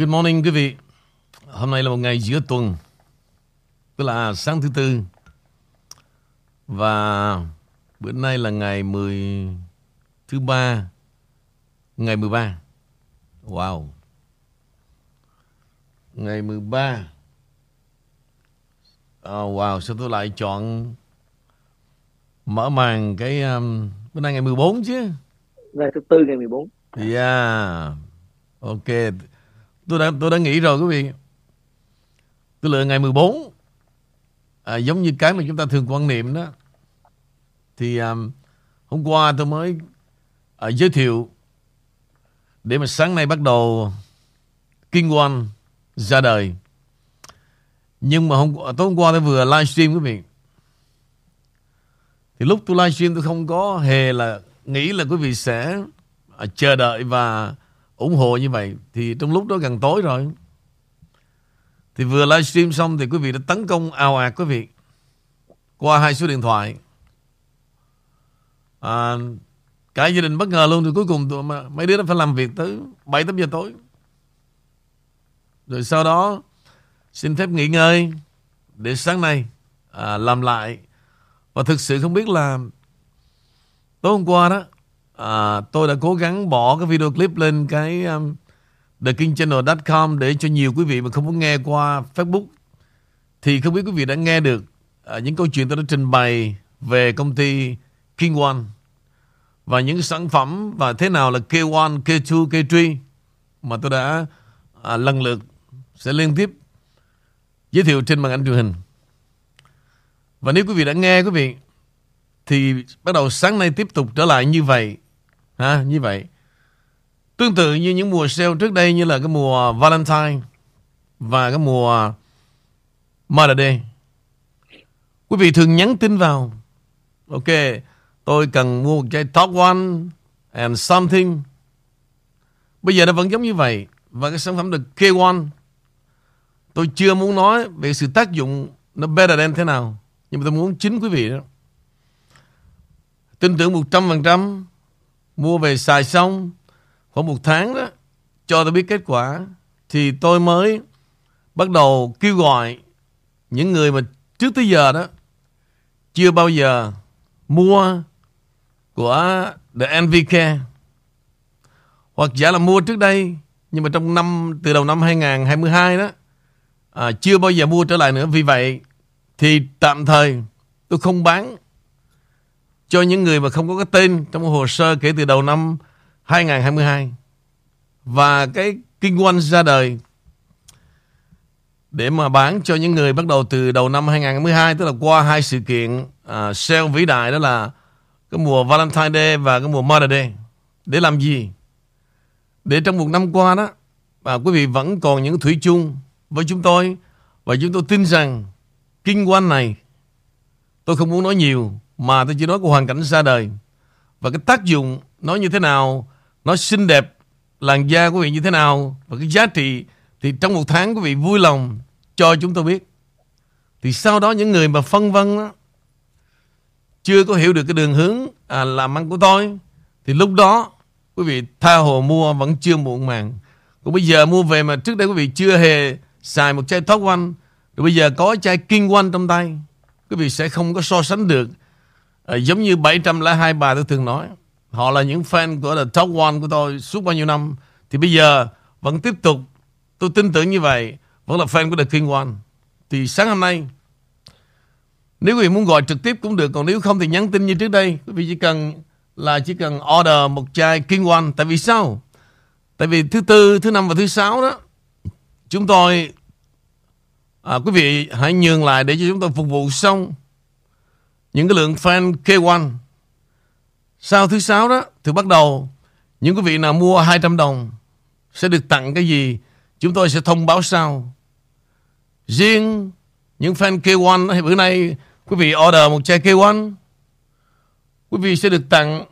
Good morning quý vị. Hôm nay là một ngày giữa tuần, tức là sáng thứ tư. Và bữa nay là ngày 10 thứ ba, ngày 13. Wow. Ngày 13. Oh, wow, sao tôi lại chọn mở màn cái um, bữa nay ngày 14 chứ? Ngày thứ tư ngày 14. Yeah. Ok. Tôi đã tôi đã nghĩ rồi quý vị. Tôi lựa ngày 14. À, giống như cái mà chúng ta thường quan niệm đó. Thì à, hôm qua tôi mới à, giới thiệu để mà sáng nay bắt đầu King One ra đời. Nhưng mà hôm tối hôm qua tôi vừa livestream quý vị. Thì lúc tôi livestream tôi không có hề là nghĩ là quý vị sẽ à, chờ đợi và ủng hộ như vậy. Thì trong lúc đó gần tối rồi. Thì vừa livestream xong thì quý vị đã tấn công ào ạt quý vị. Qua hai số điện thoại. À, cả gia đình bất ngờ luôn. Thì cuối cùng tụi mà, mấy đứa nó phải làm việc tới 7-8 giờ tối. Rồi sau đó xin phép nghỉ ngơi để sáng nay à, làm lại. Và thực sự không biết là tối hôm qua đó à, tôi đã cố gắng bỏ cái video clip lên cái um, thekingchannel.com để cho nhiều quý vị mà không có nghe qua Facebook thì không biết quý vị đã nghe được à, những câu chuyện tôi đã trình bày về công ty King One và những sản phẩm và thế nào là K1, K2, K3 mà tôi đã à, lần lượt sẽ liên tiếp giới thiệu trên màn ảnh truyền hình. Và nếu quý vị đã nghe quý vị thì bắt đầu sáng nay tiếp tục trở lại như vậy. Ha, như vậy. Tương tự như những mùa sale trước đây như là cái mùa Valentine và cái mùa Mother Day. Quý vị thường nhắn tin vào. Ok, tôi cần mua một chai Top One and something. Bây giờ nó vẫn giống như vậy. Và cái sản phẩm được K1 Tôi chưa muốn nói về sự tác dụng nó better than thế nào. Nhưng mà tôi muốn chính quý vị đó. Tin tưởng 100% mua về xài xong khoảng một tháng đó cho tôi biết kết quả thì tôi mới bắt đầu kêu gọi những người mà trước tới giờ đó chưa bao giờ mua của The NVK hoặc giả là mua trước đây nhưng mà trong năm từ đầu năm 2022 đó à, chưa bao giờ mua trở lại nữa. Vì vậy thì tạm thời tôi không bán cho những người mà không có cái tên trong hồ sơ kể từ đầu năm 2022. Và cái kinh doanh ra đời để mà bán cho những người bắt đầu từ đầu năm 2022 tức là qua hai sự kiện uh, sale vĩ đại đó là cái mùa Valentine Day và cái mùa Mother Day. Để làm gì? Để trong một năm qua đó và quý vị vẫn còn những thủy chung với chúng tôi và chúng tôi tin rằng kinh quan này tôi không muốn nói nhiều mà tôi chỉ nói của hoàn cảnh ra đời. Và cái tác dụng nó như thế nào nó xinh đẹp làn da của vị như thế nào và cái giá trị thì trong một tháng quý vị vui lòng cho chúng tôi biết. Thì sau đó những người mà phân vân đó, chưa có hiểu được cái đường hướng à, làm ăn của tôi thì lúc đó quý vị tha hồ mua vẫn chưa muộn màng. Còn bây giờ mua về mà trước đây quý vị chưa hề xài một chai thoát quanh rồi bây giờ có chai kinh quanh trong tay quý vị sẽ không có so sánh được à, giống như 702 bà tôi thường nói họ là những fan của The Top One của tôi suốt bao nhiêu năm. Thì bây giờ vẫn tiếp tục tôi tin tưởng như vậy vẫn là fan của The King One. Thì sáng hôm nay nếu quý vị muốn gọi trực tiếp cũng được còn nếu không thì nhắn tin như trước đây. Quý vị chỉ cần là chỉ cần order một chai King One. Tại vì sao? Tại vì thứ tư thứ năm và thứ sáu đó Chúng tôi à, Quý vị hãy nhường lại để cho chúng tôi phục vụ xong. Những cái lượng fan K1 Sau thứ sáu đó, Thì bắt đầu, Những quý vị nào mua 200 đồng Sẽ được tặng cái gì, Chúng tôi sẽ thông báo sau. Riêng những fan K1 thì bữa nay quý vị order một chai K1 quý vị sẽ được tặng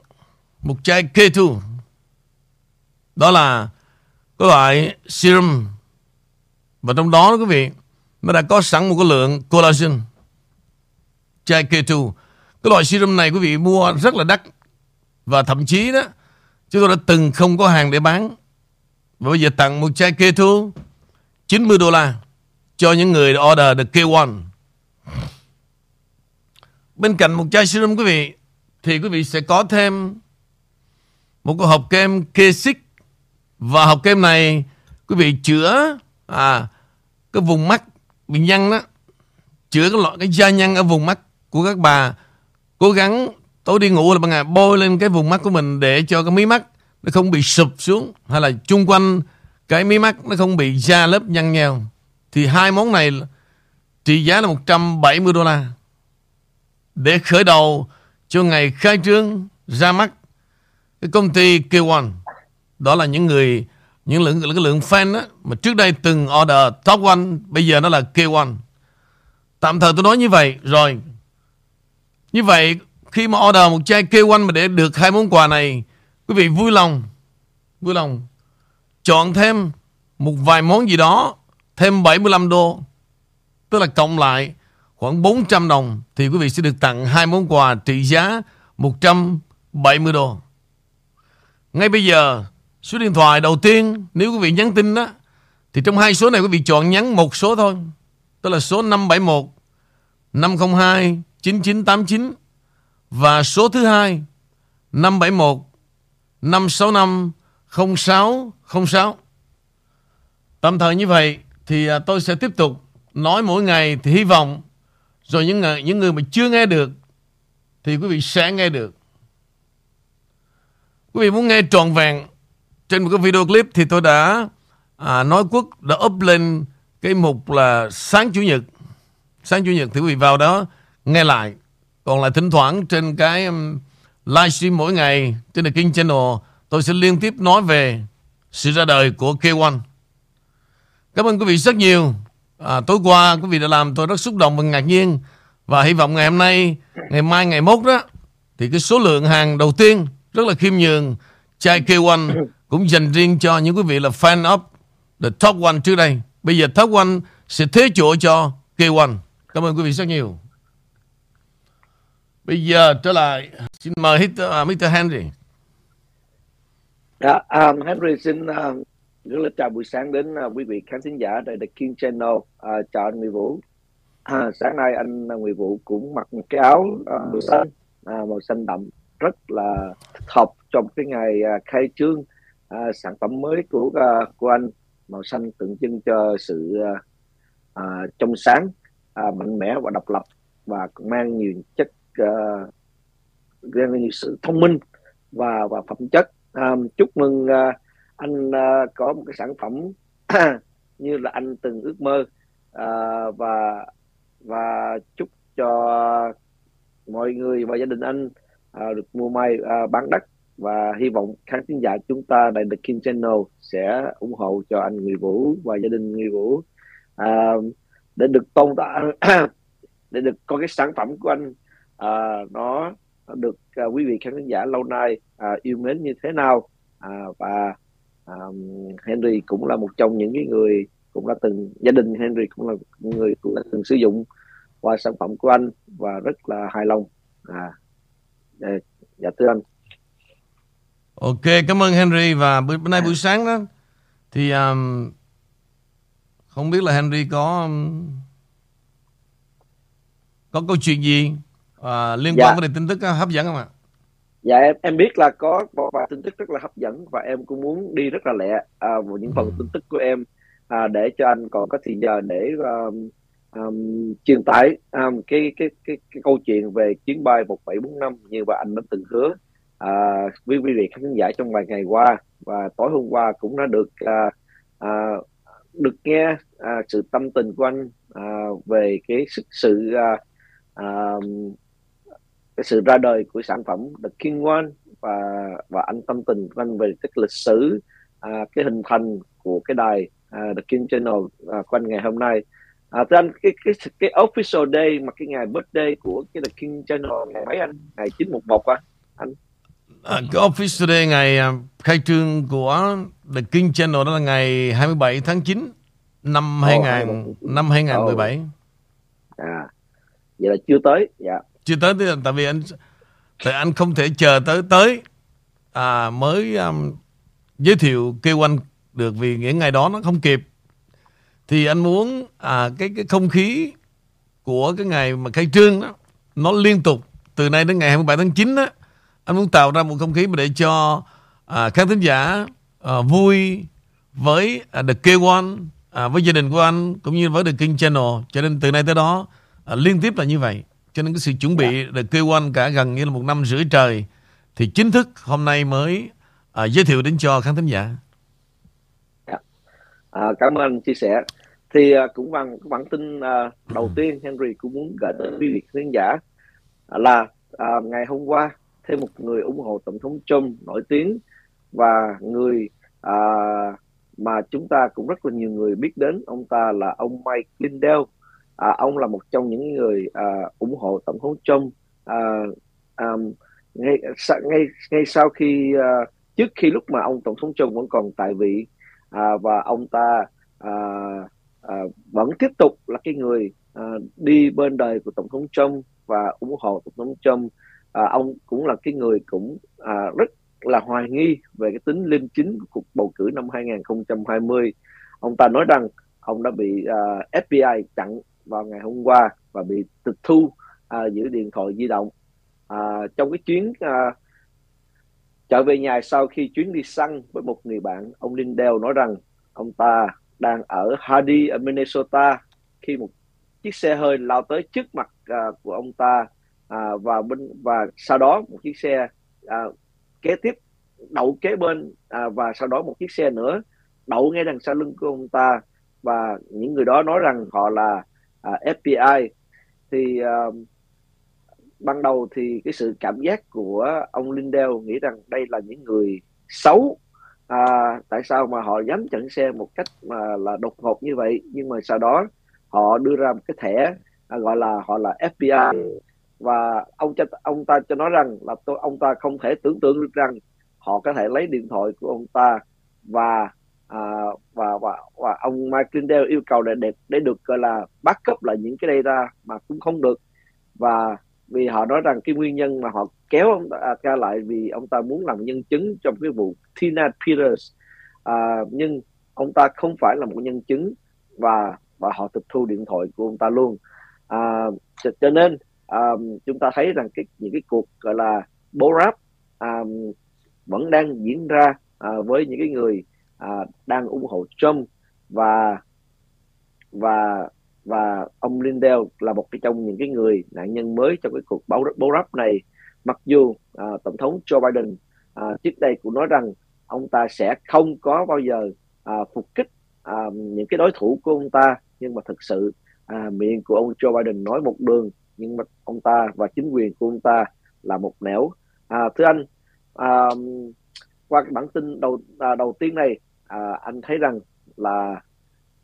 một chai K2 đó là cái loại serum. Và trong đó quý vị, Nó đã có sẵn một cái lượng collagen. Chai K2 Cái loại serum này quý vị mua rất là đắt. Và thậm chí đó Chúng tôi đã từng không có hàng để bán. Và bây giờ tặng một chai kê thu 90 đô la cho những người order được K1. Bên cạnh một chai serum quý vị thì quý vị sẽ có thêm một cái hộp kem K6 và hộp kem này quý vị chữa à, cái vùng mắt bị nhăn đó chữa cái loại cái da nhăn ở vùng mắt của các bà. Cố gắng tối đi ngủ là ban ngày bôi lên cái vùng mắt của mình để cho cái mí mắt nó không bị sụp xuống hay là chung quanh cái mí mắt nó không bị da lớp nhăn nheo. Thì hai món này trị giá là 170 đô la. Để khởi đầu cho ngày khai trương ra mắt cái công ty K1 đó là những người những lượng cái lượng fan đó, mà trước đây từng order top one bây giờ nó là K1 tạm thời tôi nói như vậy rồi như vậy khi mà order một chai K1 mà để được hai món quà này quý vị vui lòng vui lòng chọn thêm một vài món gì đó thêm 75 đô tức là cộng lại khoảng 400 đồng thì quý vị sẽ được tặng hai món quà trị giá 170 đô. Ngay bây giờ, số điện thoại đầu tiên nếu quý vị nhắn tin đó thì trong hai số này quý vị chọn nhắn một số thôi. Tức là số 571 502 9989 và số thứ hai 571 565 0606. Tạm thời như vậy thì à, tôi sẽ tiếp tục nói mỗi ngày thì hy vọng rồi những người, những người mà chưa nghe được thì quý vị sẽ nghe được. Quý vị muốn nghe trọn vẹn trên một cái video clip thì tôi đã à, nói quốc đã up lên cái mục là sáng chủ nhật. Sáng chủ nhật thì quý vị vào đó nghe lại. Còn lại thỉnh thoảng trên cái um, livestream mỗi ngày trên The King Channel tôi sẽ liên tiếp nói về sự ra đời của K1. Cảm ơn quý vị rất nhiều. À, tối qua quý vị đã làm tôi rất xúc động và ngạc nhiên và hy vọng ngày hôm nay, ngày mai, ngày mốt đó thì cái số lượng hàng đầu tiên rất là khiêm nhường chai K1 cũng dành riêng cho những quý vị là fan of the top one trước đây. Bây giờ top one sẽ thế chỗ cho K1. Cảm ơn quý vị rất nhiều. Bây giờ trở lại xin mời Mr. Uh, à, Mr. Henry. Dạ, um, Henry xin uh, rất là chào buổi sáng đến uh, quý vị khán thính giả tại The King Channel. Uh, chào anh Nguyễn Vũ. Uh, sáng nay anh Nguyễn Vũ cũng mặc một cái áo uh, màu xanh, uh, màu xanh đậm rất là hợp trong cái ngày uh, khai trương uh, sản phẩm mới của uh, của anh màu xanh tượng trưng cho sự uh, uh, trong sáng, uh, mạnh mẽ và độc lập và mang nhiều chất uh, sự thông minh và và phẩm chất. Um, chúc mừng uh, anh uh, có một cái sản phẩm như là anh từng ước mơ. Uh, và và chúc cho mọi người và gia đình anh uh, được mua may uh, bán đất và hy vọng khán thính giả chúng ta tại The King Channel sẽ ủng hộ cho anh Người Vũ và gia đình Người Vũ. Uh, để được tôn tạo để được có cái sản phẩm của anh uh, nó được uh, quý vị khán giả lâu nay uh, yêu mến như thế nào? Uh, và um, Henry cũng là một trong những cái người cũng đã từng gia đình Henry cũng là người cũng đã từng sử dụng qua sản phẩm của anh và rất là hài lòng. À dạ, dạ thưa anh. Ok cảm ơn Henry và bữa, bữa nay buổi sáng đó. Thì um, không biết là Henry có um, có câu chuyện gì uh, liên Dạ. quan đến tin tức uh, hấp dẫn không ạ? dạ em em biết là có một vài tin tức rất là hấp dẫn và em cũng muốn đi rất là lẹ à, vào những phần Ừ. tin tức của em à, để cho anh còn có thời giờ để um, um, truyền tải um, cái, cái cái cái câu chuyện về chuyến bay 1745 như mà anh đã từng hứa à, với quý vị khán giả trong vài ngày qua và tối hôm qua cũng đã được à, à, được nghe à, sự tâm tình của anh à, về cái sự, sự à, à, cái sự ra đời của sản phẩm The King One và và anh tâm tình của anh về cái lịch sử à, cái hình thành của cái đài à, The King Channel à, của anh ngày hôm nay. À, thưa anh cái cái cái official day mà cái ngày birthday của cái The King Channel ngày mấy anh? Ngày 911 à À, cái office today ngày à, khai trương của The King Channel đó là ngày 27 tháng 9 năm Ồ, 2000 27. năm 2017. à vậy là chưa tới. Dạ chưa tới thì tại vì anh tại anh không thể chờ tới tới à, mới um, giới thiệu kêu anh được vì những ngày đó nó không kịp. Thì anh muốn à, cái cái không khí của cái ngày mà khai trương đó nó liên tục. Từ nay đến ngày 27 tháng 9 đó anh muốn tạo ra một không khí mà để cho à, khán thính giả à, vui với à, The K1 à, với gia đình của anh cũng như với The King Channel. Cho nên từ nay tới đó à, liên tiếp là như vậy cho nên cái sự chuẩn bị The K1 cả gần như là một năm rưỡi trời thì chính thức hôm nay mới à, giới thiệu đến cho khán thính giả. À, cảm ơn anh chia sẻ. Thì à, cũng bằng bản tin à, đầu tiên Henry cũng muốn gửi đến quý vị khán giả là à, ngày hôm qua thêm một người ủng hộ tổng thống Trump nổi tiếng và người à, mà chúng ta cũng rất là nhiều người biết đến. Ông ta là ông Mike Lindell à, ông là một trong những người à, ủng hộ tổng thống Trump. À, à, ngay ngay ngay sau khi à, trước khi lúc mà ông tổng thống Trump vẫn còn tại vị à, và ông ta à, à, vẫn tiếp tục là cái người à, đi bên đời của tổng thống Trump và ủng hộ tổng thống Trump. À, ông cũng là cái người cũng à, rất là hoài nghi về cái tính liêm chính của cuộc bầu cử năm 2020 ông ta nói rằng ông đã bị à, uh, FBI chặn vào ngày hôm qua và bị tịch thu uh, giữ điện thoại di động. Uh, trong cái chuyến uh, trở về nhà sau khi chuyến đi săn với một người bạn ông Lindell nói rằng ông ta đang ở Hardy ở Minnesota khi một chiếc xe hơi lao tới trước mặt uh, của ông ta uh, và bên và sau đó một chiếc xe uh, kế tiếp đậu kế bên uh, và sau đó một chiếc xe nữa đậu ngay đằng sau lưng của ông ta. Và những người đó nói rằng họ là À, uh, FBI thì uh, ban đầu thì cái sự cảm giác của ông Lindell nghĩ rằng đây là những người xấu à, tại sao mà họ dám chặn xe một cách mà là đột ngột như vậy? Nhưng mà sau đó họ đưa ra một cái thẻ à, gọi là họ là FBI và ông cho ông ta cho nói rằng là tôi ông ta không thể tưởng tượng được rằng họ có thể lấy điện thoại của ông ta và à, và và và ông Mike Lindell yêu cầu để để, để được gọi là bắt cấp lại những cái data mà cũng không được. Và vì họ nói rằng cái nguyên nhân mà họ kéo ông ta à, lại vì ông ta muốn làm nhân chứng trong cái vụ Tina Peters. À, nhưng ông ta không phải là một nhân chứng và và họ tịch thu điện thoại của ông ta luôn. À, cho, cho nên um, chúng ta thấy rằng cái những cái cuộc gọi là bố ráp um, vẫn đang diễn ra uh, với những cái người à, đang ủng hộ Trump và và và ông Lindell là một trong những cái người nạn nhân mới trong cái cuộc báo bố rắp này. Mặc dù à, tổng thống Joe Biden à, trước đây cũng nói rằng ông ta sẽ không có bao giờ à, phục kích à, những cái đối thủ của ông ta nhưng mà thực sự à, miệng của ông Joe Biden nói một đường nhưng mà ông ta và chính quyền của ông ta là một nẻo. À, thưa anh à, qua cái bản tin đầu à, đầu tiên này à, anh thấy rằng là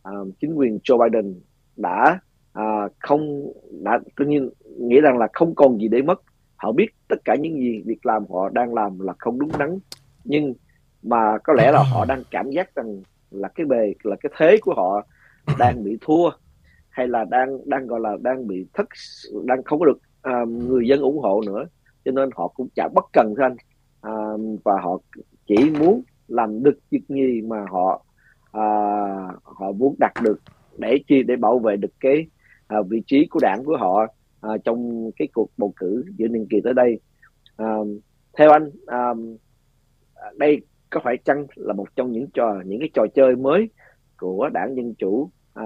à, chính quyền Joe Biden đã à, không đã tự nhiên nghĩ rằng là không còn gì để mất. Họ biết tất cả những gì việc làm họ đang làm là không đúng đắn nhưng mà có lẽ là họ đang cảm giác rằng là cái bề là cái thế của họ đang bị thua hay là đang đang gọi là đang bị thất đang không có được uh, người dân ủng hộ nữa. Cho nên họ cũng chả bất cần anh. Uh, và họ chỉ muốn làm được việc gì mà họ à, họ muốn đạt được để chi để bảo vệ được cái à, vị trí của đảng của họ à, trong cái cuộc bầu cử giữa nhiệm kỳ tới đây. À, theo anh à, đây có phải chăng là một trong những trò những cái trò chơi mới của đảng dân chủ à,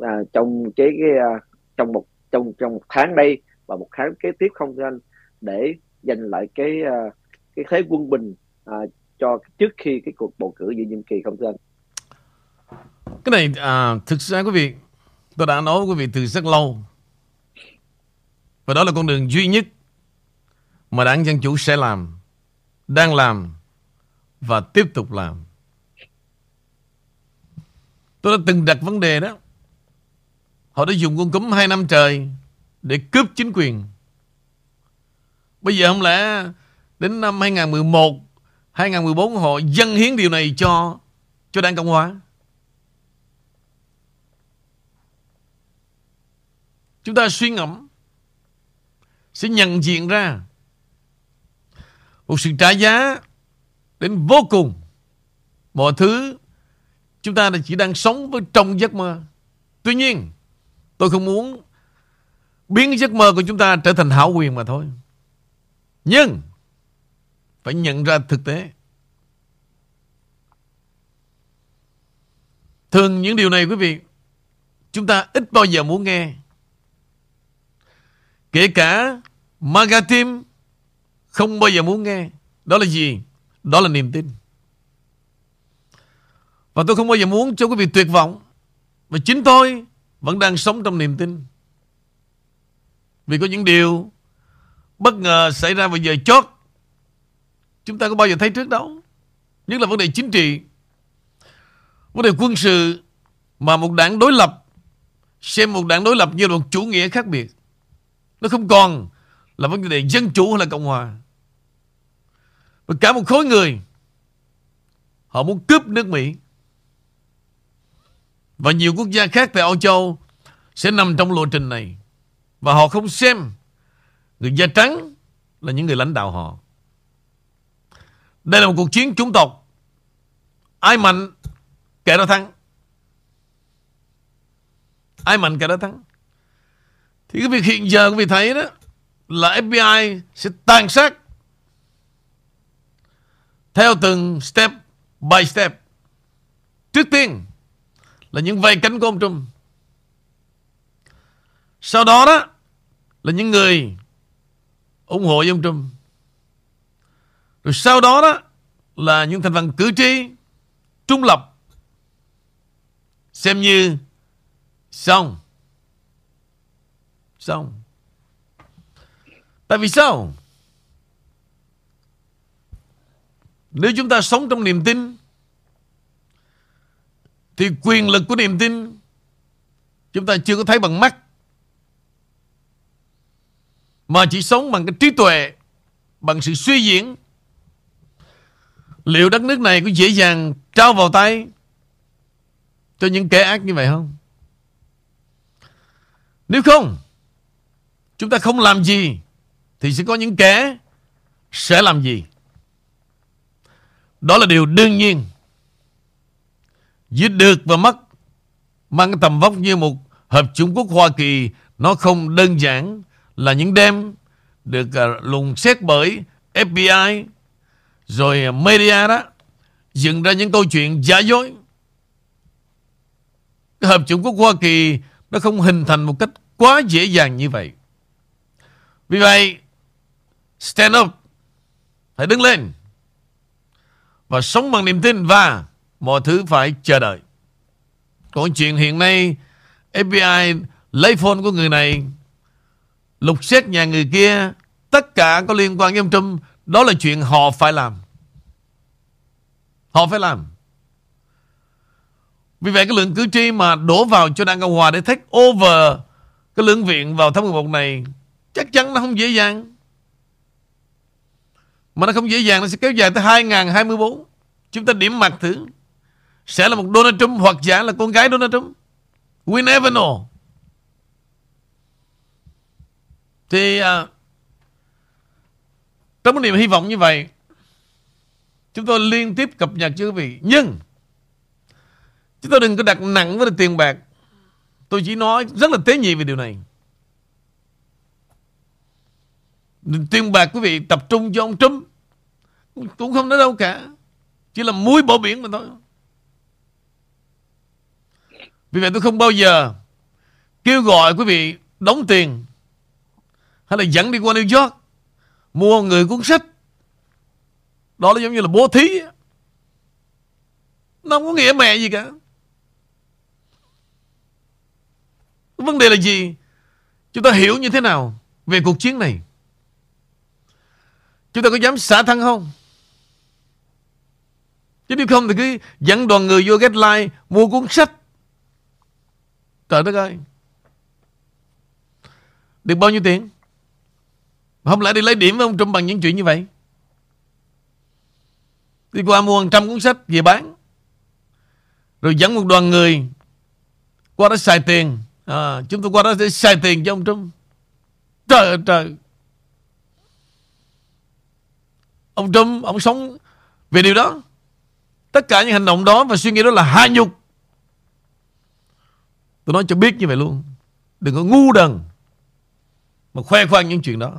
à, trong cái, cái à, trong một trong trong một tháng đây và một tháng kế tiếp không thưa anh để giành lại cái à, cái thế quân bình à, cho trước khi cái cuộc bầu cử giữa nhiệm kỳ không thưa anh cái này à, thực ra quý vị tôi đã nói với quý vị từ rất lâu và đó là con đường duy nhất mà đảng Dân Chủ sẽ làm, đang làm và tiếp tục làm. Tôi đã từng đặt vấn đề đó. Họ đã dùng con cúm 2 năm trời để cướp chính quyền. Bây giờ không lẽ đến năm 2011, 2014 họ dâng hiến điều này cho cho Đảng Cộng Hòa? Chúng ta suy ngẫm sẽ nhận diện ra một sự trả giá đến vô cùng mọi thứ Chúng ta chỉ đang sống với trong giấc mơ. Tuy nhiên, tôi không muốn biến giấc mơ của chúng ta trở thành hảo quyền mà thôi. Nhưng, phải nhận ra thực tế. Thường những điều này quý vị, chúng ta ít bao giờ muốn nghe. Kể cả Magatim không bao giờ muốn nghe. Đó là gì? Đó là niềm tin. Và tôi không bao giờ muốn cho quý vị tuyệt vọng. Và chính tôi vẫn đang sống trong niềm tin. Vì có những điều bất ngờ xảy ra vào giờ chót. Chúng ta có bao giờ thấy trước đâu. Nhất là vấn đề chính trị. Vấn đề quân sự mà một đảng đối lập xem một đảng đối lập như một chủ nghĩa khác biệt. Nó không còn là vấn đề dân chủ hay là cộng hòa. Và cả một khối người, họ muốn cướp nước Mỹ. Và nhiều quốc gia khác tại Âu Châu sẽ nằm trong lộ trình này. Và họ không xem người da trắng là những người lãnh đạo họ. Đây là một cuộc chiến chủng tộc. Ai mạnh, kẻ đó thắng. Ai mạnh kẻ đó thắng. Thì cái việc hiện giờ quý vị thấy đó là FBI sẽ tàn sát theo từng step by step. Trước tiên là những vây cánh của ông Trump. Sau đó đó là những người ủng hộ với ông Trump. Rồi sau đó đó là những thành phần cử tri, trung lập, xem như xong. Xong. Tại vì sao? Nếu chúng ta sống trong niềm tin, thì quyền lực của niềm tin chúng ta chưa có thấy bằng mắt, mà chỉ sống bằng cái trí tuệ, bằng sự suy diễn liệu đất nước này có dễ dàng trao vào tay cho những kẻ ác như vậy không? Nếu không, chúng ta không làm gì thì sẽ có những kẻ sẽ làm gì? Đó là điều đương nhiên. Giết được và mất mang cái tầm vóc như một hợp Trung Quốc Hoa Kỳ, nó không đơn giản là những đêm được à, lùng xét bởi FBI rồi à, media đó dựng ra những câu chuyện giả dối. Cái hợp chủng Quốc Hoa Kỳ nó không hình thành một cách quá dễ dàng như vậy. Vì vậy, stand up, hãy đứng lên và sống bằng niềm tin và Mọi thứ phải chờ đợi Còn chuyện hiện nay FBI lấy phone của người này Lục xét nhà người kia Tất cả có liên quan với ông Trump đó là chuyện họ phải làm Họ phải làm Vì vậy cái lượng cử tri mà đổ vào cho Đảng Cộng Hòa để take over cái lưỡng viện vào tháng 11 này chắc chắn nó không dễ dàng. Mà nó không dễ dàng nó sẽ kéo dài tới 2024. Chúng ta điểm mặt thử sẽ là một Donald Trump hoặc giả là con gái Donald Trump. We never know. Thì uh, trong một niềm hy vọng như vậy, chúng tôi liên tiếp cập nhật cho quý vị. Nhưng chúng tôi đừng có đặt nặng với tiền bạc. Tôi chỉ nói rất là tế nhị về điều này. Tiền bạc quý vị tập trung cho ông Trump cũng không nói đâu cả. Chỉ là muối bỏ biển mà thôi. Vì vậy tôi không bao giờ kêu gọi quý vị đóng tiền hay là dẫn đi qua New York mua người cuốn sách. Đó là giống như là bố thí. Nó không có nghĩa mẹ gì cả. Vấn đề là gì? Chúng ta hiểu như thế nào về cuộc chiến này? Chúng ta có dám xả thân không? Chứ nếu không thì cứ dẫn đoàn người vô Gatline mua cuốn sách Trời đất ơi Được bao nhiêu tiền không lẽ đi lấy điểm với ông Trump bằng những chuyện như vậy? Đi qua mua 100 cuốn sách về bán. Rồi dẫn một đoàn người Qua đó xài tiền. À, Chúng tôi qua đó để xài tiền cho ông Trump. Trời ơi trời. Ông Trump Ông sống về điều đó. Tất cả những hành động đó và suy nghĩ đó là hạ nhục. Tôi nói cho biết như vậy luôn. Đừng có ngu đần mà khoe khoang những chuyện đó.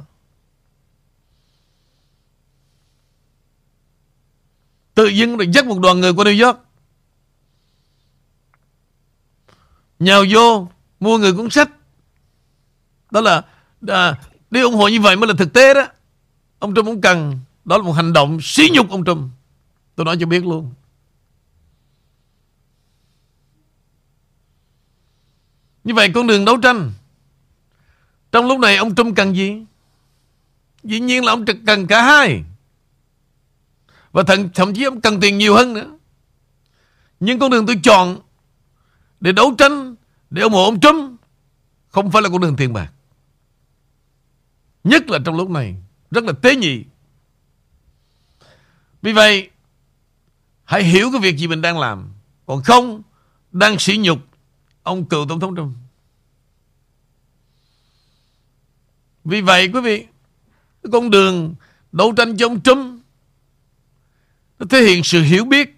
Tự dưng được dắt một đoàn người qua New York. Nhào vô mua người cuốn sách. Đó là à, đi ủng hộ như vậy mới là thực tế đó. Ông Trump cũng cần. Đó là một hành động xí nhục ông Trump. Tôi nói cho biết luôn. Như vậy con đường đấu tranh. Trong lúc này ông Trump cần gì? Dĩ nhiên là ông cần cả hai và thậm, thậm chí ông cần tiền nhiều hơn nữa. Nhưng con đường tôi chọn để đấu tranh để ủng hộ ông Trump không phải là con đường tiền bạc. Nhất là trong lúc này rất là tế nhị. Vì vậy hãy hiểu cái việc gì mình đang làm. Còn không đang sỉ nhục ông cựu tổng thống Trump. Vì vậy quý vị con đường đấu tranh cho ông Trump nó thể hiện sự hiểu biết.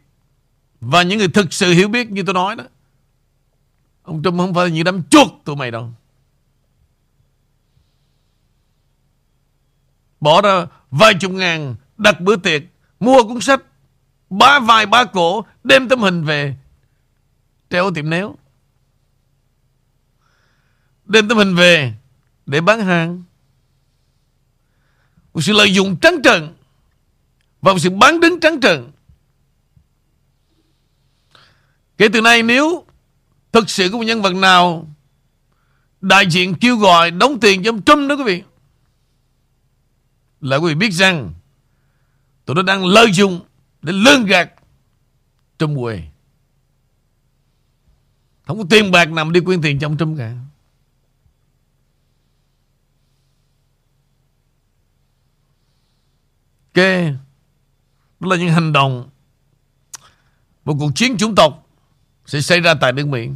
Và những người thực sự hiểu biết như tôi nói đó. Ông Trump không phải là những đám chuột tụi mày đâu. Bỏ ra vài chục ngàn đặt bữa tiệc, Mua cuốn sách, Bá vài bá cổ, Đem tấm hình về, Treo tiệm néo. Đem tấm hình về Để bán hàng. Một sự lợi dụng trắng trợn và một sự bán đứng trắng trợn. Kể từ nay nếu Thực sự có một nhân vật nào Đại diện kêu gọi đóng tiền cho ông Trump đó quý vị, Là quý vị biết rằng Tụi nó đang lợi dụng Để lương gạt Trump quê. Không có tiền bạc nằm đi quyên tiền cho ông Trump cả. Ok. Đó là những hành động Một cuộc chiến chủng tộc sẽ xảy ra tại nước Mỹ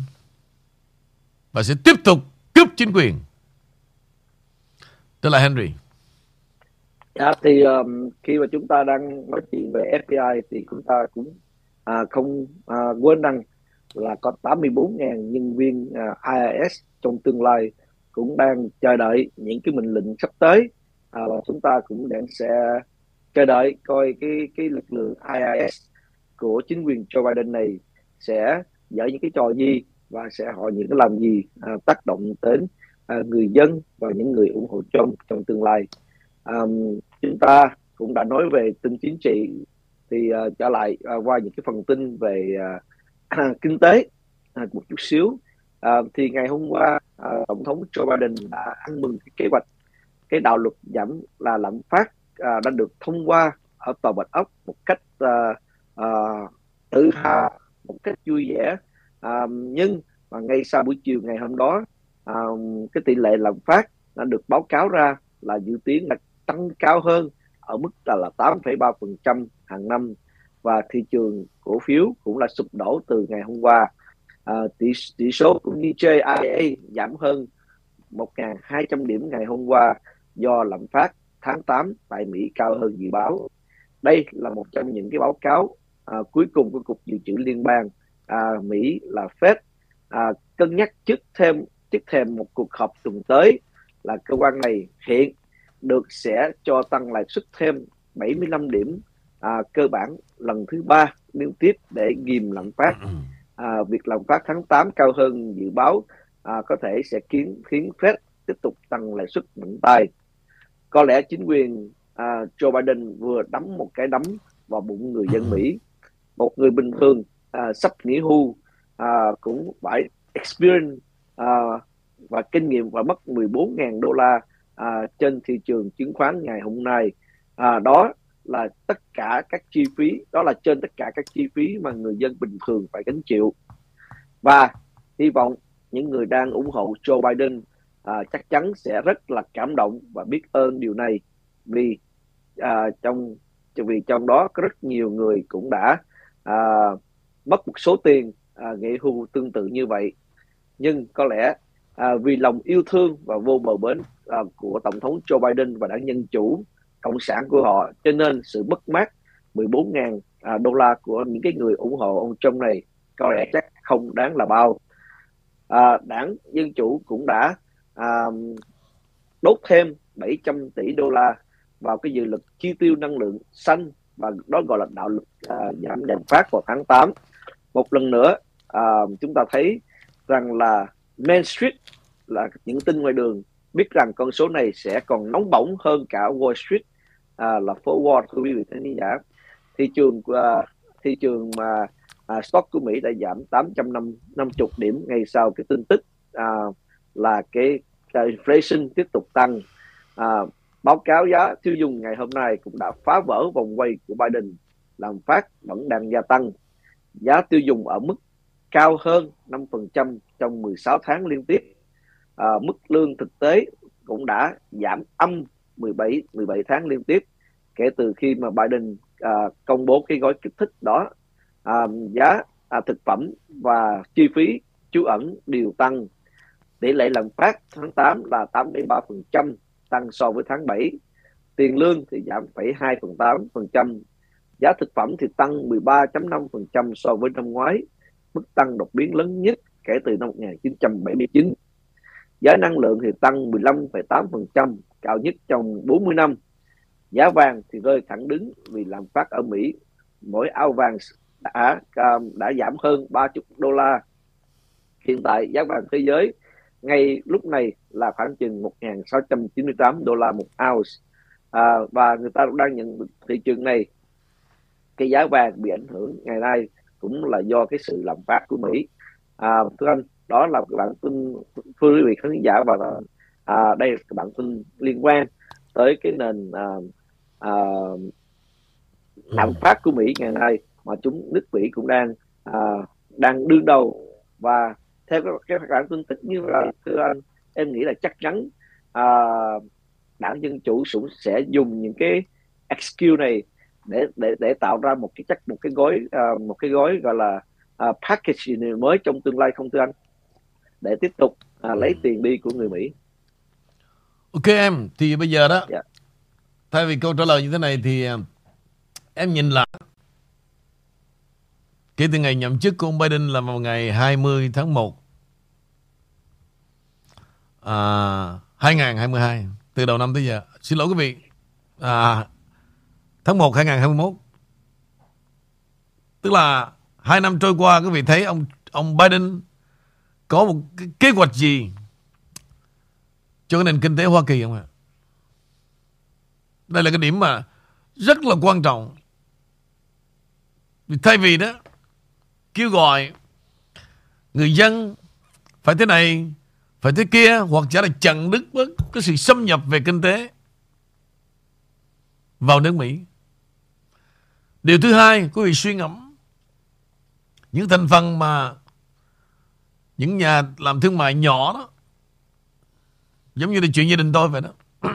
và sẽ tiếp tục cướp chính quyền. Tức là Henry. Dạ, thì um, khi mà chúng ta đang nói chuyện về FBI thì chúng ta cũng à, không à, quên rằng là có 84.000 nhân viên à, IRS trong tương lai cũng đang chờ đợi những cái mệnh lệnh sắp tới à, và chúng ta cũng đang sẽ chờ đợi coi cái cái lực lượng IIS của chính quyền Joe Biden này sẽ dở những cái trò gì và sẽ họ những cái làm gì à, tác động đến à, người dân và những người ủng hộ Trump trong tương lai. À, chúng ta cũng đã nói về tin chính trị thì à, trở lại à, qua những cái phần tin về à, kinh tế à, một chút xíu. À, thì ngày hôm qua à, tổng thống Joe Biden đã ăn mừng cái kế hoạch cái đạo luật giảm là lạm phát à, đã được thông qua ở tòa bạch ốc một cách à, à, tự hào một cách vui vẻ. À, nhưng mà ngay sau buổi chiều ngày hôm đó à, cái tỷ lệ lạm phát đã được báo cáo ra là dự kiến là tăng cao hơn ở mức là, là 8,3% hàng năm. Và thị trường cổ phiếu cũng là sụp đổ từ ngày hôm qua. À, tỷ, tỷ số của DJIA giảm hơn 1.200 điểm ngày hôm qua do lạm phát tháng 8 tại Mỹ cao hơn dự báo. Đây là một trong những cái báo cáo à, cuối cùng của Cục Dự trữ Liên bang à, Mỹ là Fed à, cân nhắc trước thêm trước thêm một cuộc họp tuần tới là cơ quan này hiện được sẽ cho tăng lãi suất thêm 75 điểm à, cơ bản lần thứ ba liên tiếp để ghim lạm phát. À, việc lạm phát tháng 8 cao hơn dự báo à, có thể sẽ khiến khiến Fed tiếp tục tăng lãi suất mạnh tay. Có lẽ chính quyền à, Joe Biden vừa đấm một cái đấm vào bụng người dân Mỹ. Một người bình thường à, sắp nghỉ hưu à, cũng phải experience à, và kinh nghiệm và mất 14.000 đô la à, trên thị trường chứng khoán ngày hôm nay. À, đó là tất cả các chi phí đó là trên tất cả các chi phí mà người dân bình thường phải gánh chịu. Và hy vọng những người đang ủng hộ Joe Biden à, chắc chắn sẽ rất là cảm động và biết ơn điều này. Vì à, trong vì trong đó có rất nhiều người cũng đã à, mất một số tiền à, nghỉ hưu tương tự như vậy. Nhưng có lẽ à, vì lòng yêu thương và vô bờ bến à, của tổng thống Joe Biden và đảng Dân chủ cộng sản của họ cho nên sự mất mát 14.000 à, đô la của những cái người ủng hộ ông Trump này có lẽ chắc không đáng là bao. À, đảng Dân Chủ cũng đã à, đốt thêm 700 tỷ đô la vào cái dự luật chi tiêu năng lượng xanh và đó gọi là đạo luật à, giảm đèn phát vào tháng 8 một lần nữa à, chúng ta thấy rằng là Main Street là những tin ngoài đường biết rằng con số này sẽ còn nóng bỏng hơn cả Wall Street à, là phố Wall thưa quý vị khán giả. Thị trường à, thị trường mà à, stock của Mỹ đã giảm 850 điểm ngay sau cái tin tức à, là cái, cái inflation tiếp tục tăng. À, báo cáo giá tiêu dùng ngày hôm nay cũng đã phá vỡ vòng quay của Biden lạm phát vẫn đang gia tăng. Giá tiêu dùng ở mức cao hơn 5% trong 16 tháng liên tiếp. À, mức lương thực tế cũng đã giảm âm 17 17 tháng liên tiếp kể từ khi mà Biden à, công bố cái gói kích thích đó. À, giá à, thực phẩm và chi phí trú ẩn đều tăng tỷ lệ lạm phát tháng 8 là 8,3% tăng so với tháng 7 tiền lương thì giảm 0,2% giá thực phẩm thì tăng 13,5% so với năm ngoái mức tăng đột biến lớn nhất kể từ năm 1979 giá năng lượng thì tăng 15,8% cao nhất trong 40 năm. Giá vàng thì rơi thẳng đứng vì lạm phát ở Mỹ. Mỗi ao vàng đã đã giảm hơn 30 đô la. Hiện tại giá vàng thế giới ngay lúc này là khoảng chừng 1.698 đô la một ounce. À, và người ta cũng đang nhận thị trường này. Cái giá vàng bị ảnh hưởng ngày nay cũng là do cái sự lạm phát của Mỹ. À, thưa anh đó là bản tin thưa quý vị khán giả và à, đây là bản tin liên quan tới cái nền à, à, lạm phát của Mỹ ngày nay mà chúng nước Mỹ cũng đang à, đang đương đầu và theo cái, cái bản tin tức như vậy thưa anh em nghĩ là chắc chắn à, đảng dân chủ cũng sẽ dùng những cái excuse này để để để tạo ra một cái chắc một cái gói uh, một cái gói gọi là uh, package mới trong tương lai không thưa anh để tiếp tục uh, lấy tiền đi của người Mỹ. Ok em thì bây giờ đó yeah. Dạ. thay vì câu trả lời như thế này thì em nhìn lại kể từ ngày nhậm chức của ông Biden là vào ngày 20 tháng 1 à, 2022 từ đầu năm tới giờ xin lỗi quý vị à, tháng 1 2021 tức là hai năm trôi qua quý vị thấy ông ông Biden có một cái kế hoạch gì cho cái nền kinh tế Hoa Kỳ không ạ? Đây là cái điểm mà rất là quan trọng. Vì thay vì đó kêu gọi người dân phải thế này, phải thế kia hoặc giả là chặn đứt bớt cái sự xâm nhập về kinh tế vào nước Mỹ. Điều thứ hai, quý vị suy ngẫm những thành phần mà những nhà làm thương mại nhỏ đó giống như là chuyện gia đình tôi vậy đó.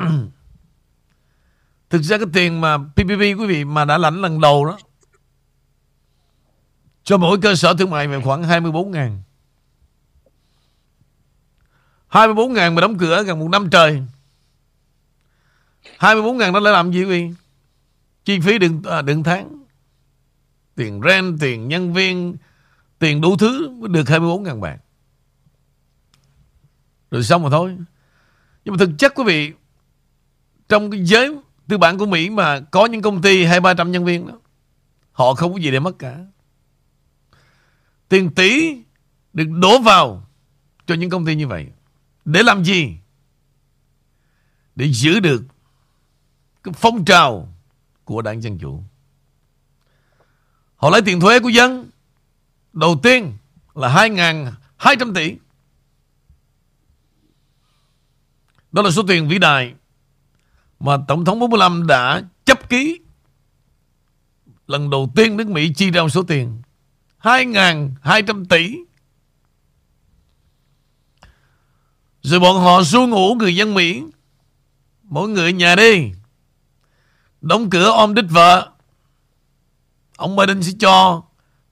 Thực ra cái tiền mà PPP quý vị mà đã lãnh lần đầu đó cho mỗi cơ sở thương mại về khoảng 24 ngàn 24 ngàn mà đóng cửa gần một năm trời 24 ngàn đó để làm gì quý Chi phí đừng, à, đừng tháng tiền rent, tiền nhân viên, tiền đủ thứ mới được 24 ngàn bạc. Rồi xong rồi thôi. Nhưng mà thực chất quý vị, trong cái giới tư bản của Mỹ mà có những công ty hai ba trăm nhân viên đó, họ không có gì để mất cả. Tiền tỷ được đổ vào cho những công ty như vậy. Để làm gì? Để giữ được cái phong trào của đảng Dân Chủ. Họ lấy tiền thuế của dân Đầu tiên là 2.200 tỷ Đó là số tiền vĩ đại Mà Tổng thống 45 đã chấp ký Lần đầu tiên nước Mỹ chi ra số tiền 2.200 tỷ Rồi bọn họ xua ngủ người dân Mỹ Mỗi người nhà đi Đóng cửa ôm đích vợ Ông Biden sẽ cho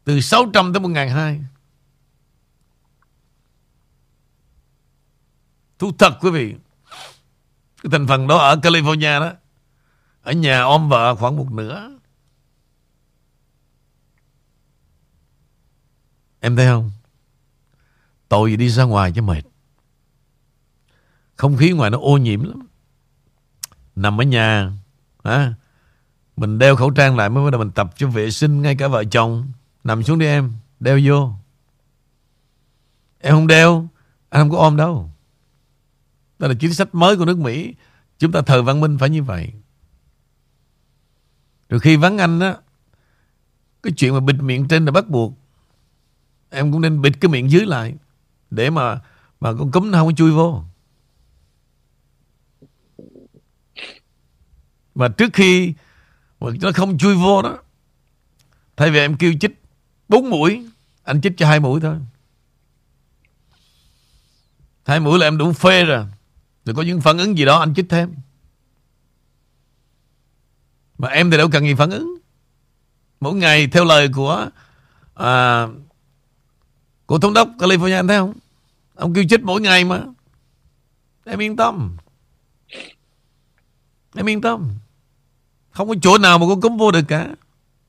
từ 600 tới 1.200. Thú thật quý vị. Cái thành phần đó ở California đó. Ở nhà ôm vợ khoảng một nửa. Em thấy không? Tội gì đi ra ngoài cho mệt. Không khí ngoài nó ô nhiễm lắm. Nằm ở nhà, à, Mình đeo khẩu trang lại mới bắt đầu mình tập cho vệ sinh ngay cả vợ chồng. Nằm xuống đi em, đeo vô. Em không đeo, anh không có ôm đâu. Đó là chính sách mới của nước Mỹ. Chúng ta thời văn minh phải như vậy. Rồi khi vắng anh á, cái chuyện mà bịt miệng trên là bắt buộc. Em cũng nên bịt cái miệng dưới lại. Để mà mà con cúm nó không có chui vô. Mà trước khi mà nó không chui vô đó, thay vì em kêu chích bốn mũi, anh chích cho hai mũi thôi. Hai mũi là em đủ phê rồi. Rồi có những phản ứng gì đó anh chích thêm. Mà em thì đâu cần gì phản ứng. Mỗi ngày theo lời của à, của thống đốc California anh thấy không? Ông kêu chích mỗi ngày mà. Em yên tâm. Em yên tâm. Không có chỗ nào mà con cúm vô được cả.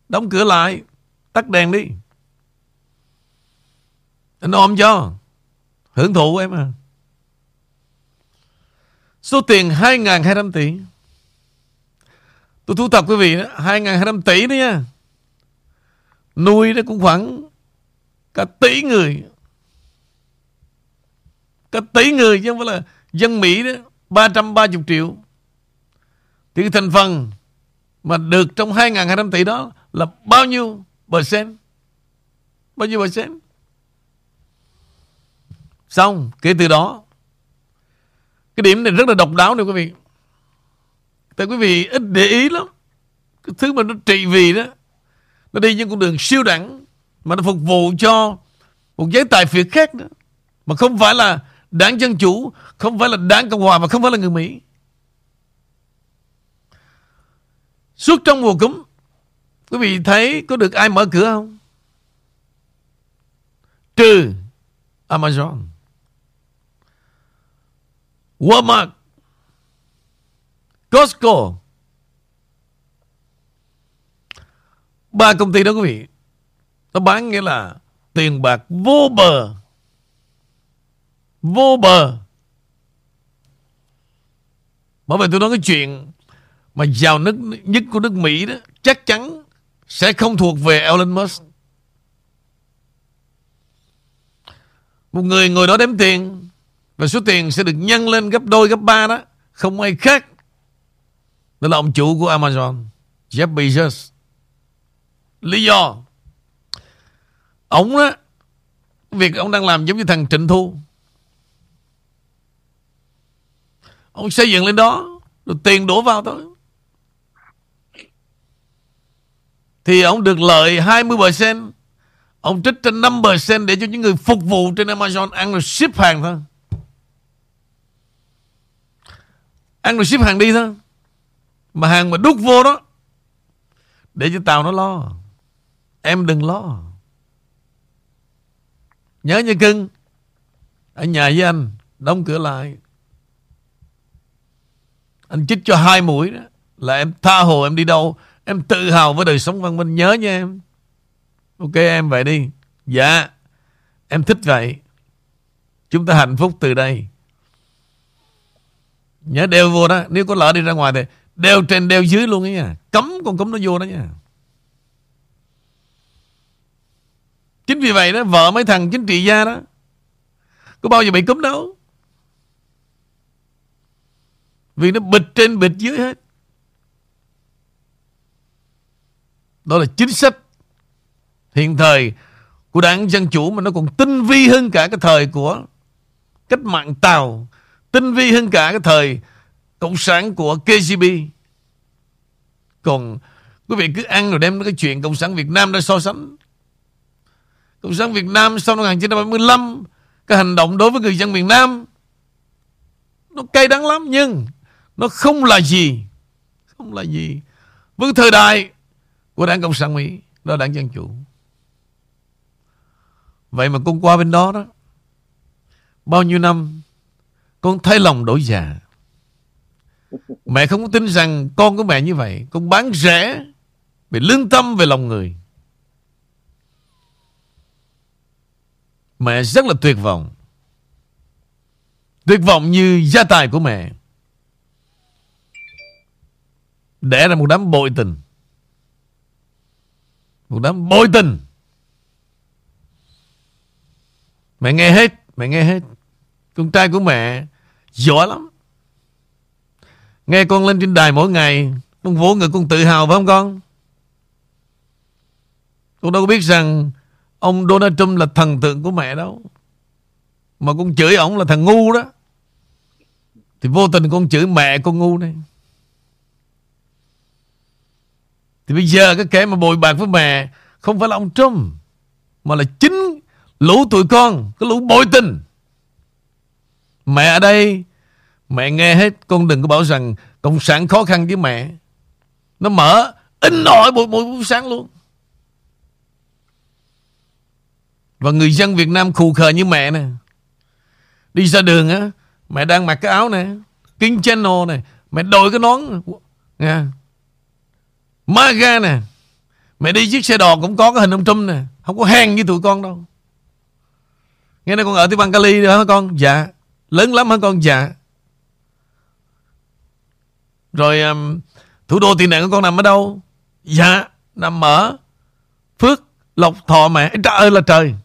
Đóng cửa lại. Tắt đèn đi. Anh ôm cho. Hưởng thụ em à. Số tiền 2.200 tỷ. Tôi thu thập quý vị 2.200 tỷ đó nha. Nuôi nó cũng khoảng cả tỷ người. Cả tỷ người chứ không phải là dân Mỹ đó 330 triệu. Thì cái thành phần mà được trong 2.200 tỷ đó là bao nhiêu percent? Bao nhiêu percent? Xong, kể từ đó cái điểm này rất là độc đáo nè quý vị. Tại quý vị ít để ý lắm. Cái thứ mà nó trị vì đó. Nó đi những con đường siêu đẳng. Mà nó phục vụ cho một giới tài phiệt khác nữa. Mà không phải là đảng Dân Chủ. Không phải là đảng Cộng Hòa. Và không phải là người Mỹ. Suốt trong mùa cúm. Quý vị thấy có được ai mở cửa không? Trừ Amazon. Walmart, Costco. Ba công ty đó quý vị. Nó bán nghĩa là tiền bạc vô bờ. Vô bờ. Bởi vậy tôi nói cái chuyện mà giàu nước nhất của nước Mỹ đó, chắc chắn sẽ không thuộc về Elon Musk. Một người ngồi đó đếm tiền, và số tiền sẽ được nhân lên gấp đôi, gấp ba đó, Không ai khác Đó là ông chủ của Amazon, Jeff Bezos Lý do Ông đó Việc ông đang làm giống như thằng Trịnh Thu. Ông xây dựng lên đó, Rồi tiền đổ vào thôi. Thì ông được lợi 20% Ông trích trên 5% Để cho những người phục vụ trên Amazon Ăn rồi ship hàng thôi. Ăn rồi ship hàng đi thôi. Mà hàng mà đút vô đó, Để cho tàu nó lo. Em đừng lo. Nhớ nha cưng Ở nhà với anh, Đóng cửa lại. Anh chích cho hai mũi đó. Là em tha hồ em đi đâu. Em tự hào với đời sống văn minh. Nhớ nha em. Ok, em vậy đi. Dạ Em thích vậy. Chúng ta hạnh phúc từ đây. Nhớ đeo vô đó. Nếu có lỡ đi ra ngoài thì Đeo trên, đeo dưới luôn ấy nha. Cấm con cấm nó vô đó nha. Chính vì vậy đó, Vợ mấy thằng chính trị gia đó, Có bao giờ bị cấm đâu Vì nó bịch trên bịch dưới hết Đó là chính sách Hiện thời Của đảng Dân Chủ Mà nó còn tinh vi hơn cả cái thời của Cách mạng Tàu, tinh vi hơn cả cái thời cộng sản của KGB. Còn quý vị cứ ăn rồi đem cái chuyện cộng sản Việt Nam ra so sánh. Cộng sản Việt Nam sau năm 1975 cái hành động đối với người dân miền Nam, nó cay đắng lắm, nhưng nó không là gì, không là gì với thời đại của đảng cộng sản Mỹ, đó là đảng dân chủ. Vậy mà con qua bên đó đó, bao nhiêu năm con thấy lòng đổi già. Mẹ không tin rằng con của mẹ như vậy, Con bán rẻ Về lương tâm về lòng người. Mẹ rất là tuyệt vọng. Tuyệt vọng như gia tài của mẹ. Đẻ ra một đám bội tình. Một đám bội tình. Mẹ nghe hết, Mẹ nghe hết. Con trai của mẹ Giỏi lắm. Nghe con lên trên đài mỗi ngày, Con vỗ ngực con tự hào phải không con? Con đâu có biết rằng Ông Donald Trump là thần tượng của mẹ đâu Mà con chửi ông là thằng ngu đó. Thì vô tình con chửi mẹ con ngu này. Thì bây giờ cái kẻ mà bồi bạc với mẹ Không phải là ông Trump, Mà là chính lũ tụi con, Cái lũ bội tình. Mẹ ở đây, Mẹ nghe hết Con đừng có bảo rằng Cộng sản khó khăn với mẹ. Nó mở In nổi buổi mỗi sáng luôn. Và người dân Việt Nam khù khờ như mẹ nè. Đi ra đường á Mẹ đang mặc cái áo nè King Channel nè Mẹ đội cái nón nha Maga nè. Mẹ đi chiếc xe đò cũng có cái hình ông Trump nè. Không có hèn như tụi con đâu. Nghe nói con ở tới bang Cali đó hả con? Dạ. Lớn lắm hả con? Dạ. Rồi um, Thủ đô tiền nạn của con nằm ở đâu? Dạ Nằm ở Phước Lộc Thọ mẹ. Trời ơi là trời.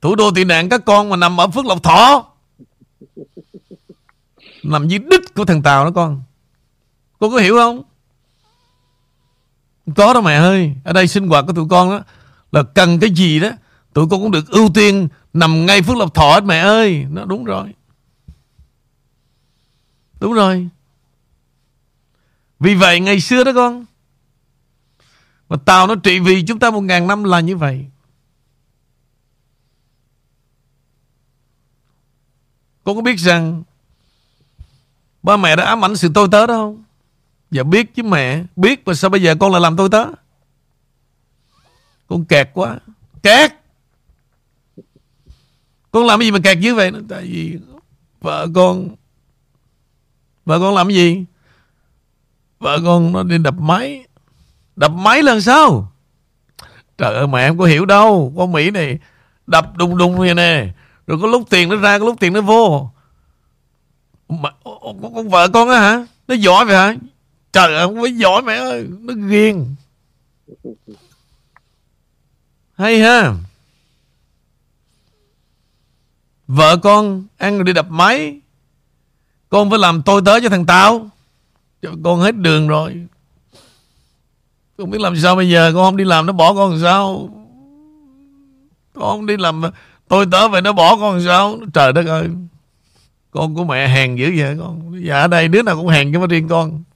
Thủ đô tị nạn các con mà nằm ở Phước Lộc Thọ. Nằm dưới đích của thằng Tàu đó con. Con có hiểu không? Có đó mẹ ơi. Ở đây sinh hoạt của tụi con đó Là cần cái gì đó Tụi con cũng được ưu tiên Nằm ngay Phước Lộc Thọ hết mẹ ơi. Nó đúng rồi. Đúng rồi. Vì vậy ngày xưa đó con Mà Tàu nó trị vì chúng ta một ngàn năm là như vậy Con có biết rằng Ba mẹ đã ám ảnh sự tôi tớ đó không? Dạ biết chứ mẹ, Biết mà sao bây giờ con lại làm tôi tớ? Con kẹt quá. Kẹt! Con làm cái gì mà kẹt như vậy? Tại vì vợ con Vợ con làm cái gì? Vợ con nó đi đập máy. Đập máy lần sao? Trời ơi, mẹ em có hiểu đâu. Con Mỹ này Đập đùng đùng như nè rồi có lúc tiền nó ra Có lúc tiền nó vô. Mà, con, con vợ con á hả? Nó giỏi vậy hả? Trời ơi không phải giỏi mẹ ơi Nó ghiền. Hay ha. Vợ con ăn rồi đi đập máy. Con phải làm tôi tới cho thằng Tao cho Con hết đường rồi. Con biết làm sao bây giờ Con không đi làm nó bỏ con làm sao? Con không đi làm Tôi tớ vậy nó bỏ con sao? Trời đất ơi. Con của mẹ hèn dữ vậy con. Dạ ở đây đứa nào cũng hèn chứ mà riêng con.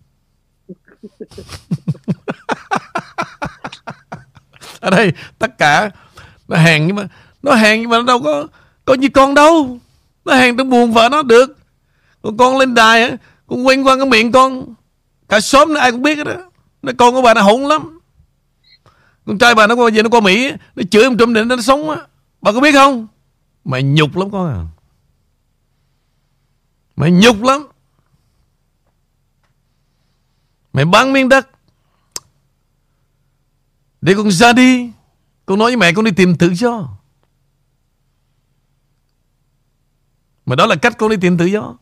Ở đây, tất cả Nó hèn nhưng mà, Nó hèn nhưng mà nó đâu có Có như con đâu. Nó hèn trong buồn vợ nó được. Còn con lên đài á, Con quen qua cái miệng con. Cả xóm nó ai cũng biết đó Nó con của bà nó hỗn lắm. Con trai bà nó qua về nó qua Mỹ Nó chửi ông Trump để nó sống á. Bà có biết không? Mày nhục lắm con à. Mày nhục lắm. Mày bán miếng đất. Để con ra đi. Con nói với mẹ con đi tìm tự do Mà đó là cách con đi tìm tự do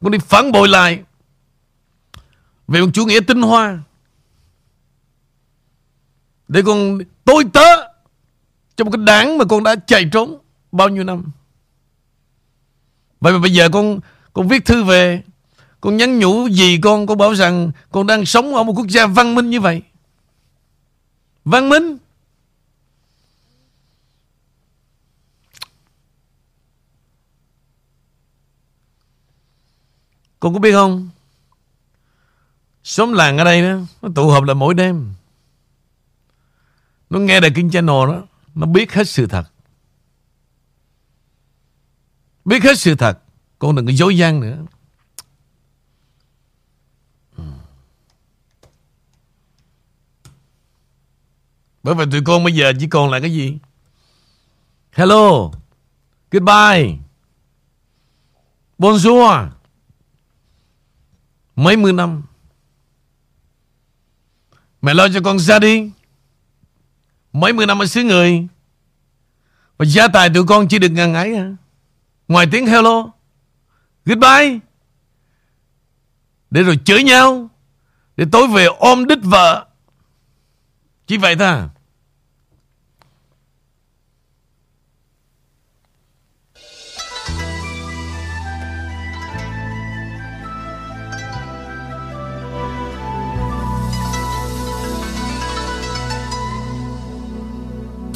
Con đi phản bội lại. Về một chủ nghĩa tinh hoa. Để con tôi tớ trong cái đáng mà con đã chạy trốn bao nhiêu năm. Vậy mà bây giờ con con viết thư về, con nhắn nhủ gì con, con bảo rằng con đang sống ở một quốc gia văn minh như vậy. Văn minh. Con có biết không? Xóm làng ở đây đó, nó tụ họp là mỗi đêm. Nó nghe đài Kinh Channel đó. Nó biết hết sự thật. Biết hết sự thật. Con đừng có dối gian nữa. Bởi vì tụi con bây giờ chỉ còn là cái gì? Hello. Goodbye. Bonjour. Mấy mươi năm. Mẹ lo cho con ra đi. Mấy mươi năm ở xứ người. Và gia tài tụi con chỉ được ngần ấy à. Ngoài tiếng hello, Goodbye. Để rồi chửi nhau, Để tối về ôm đít vợ. Chỉ vậy thôi à.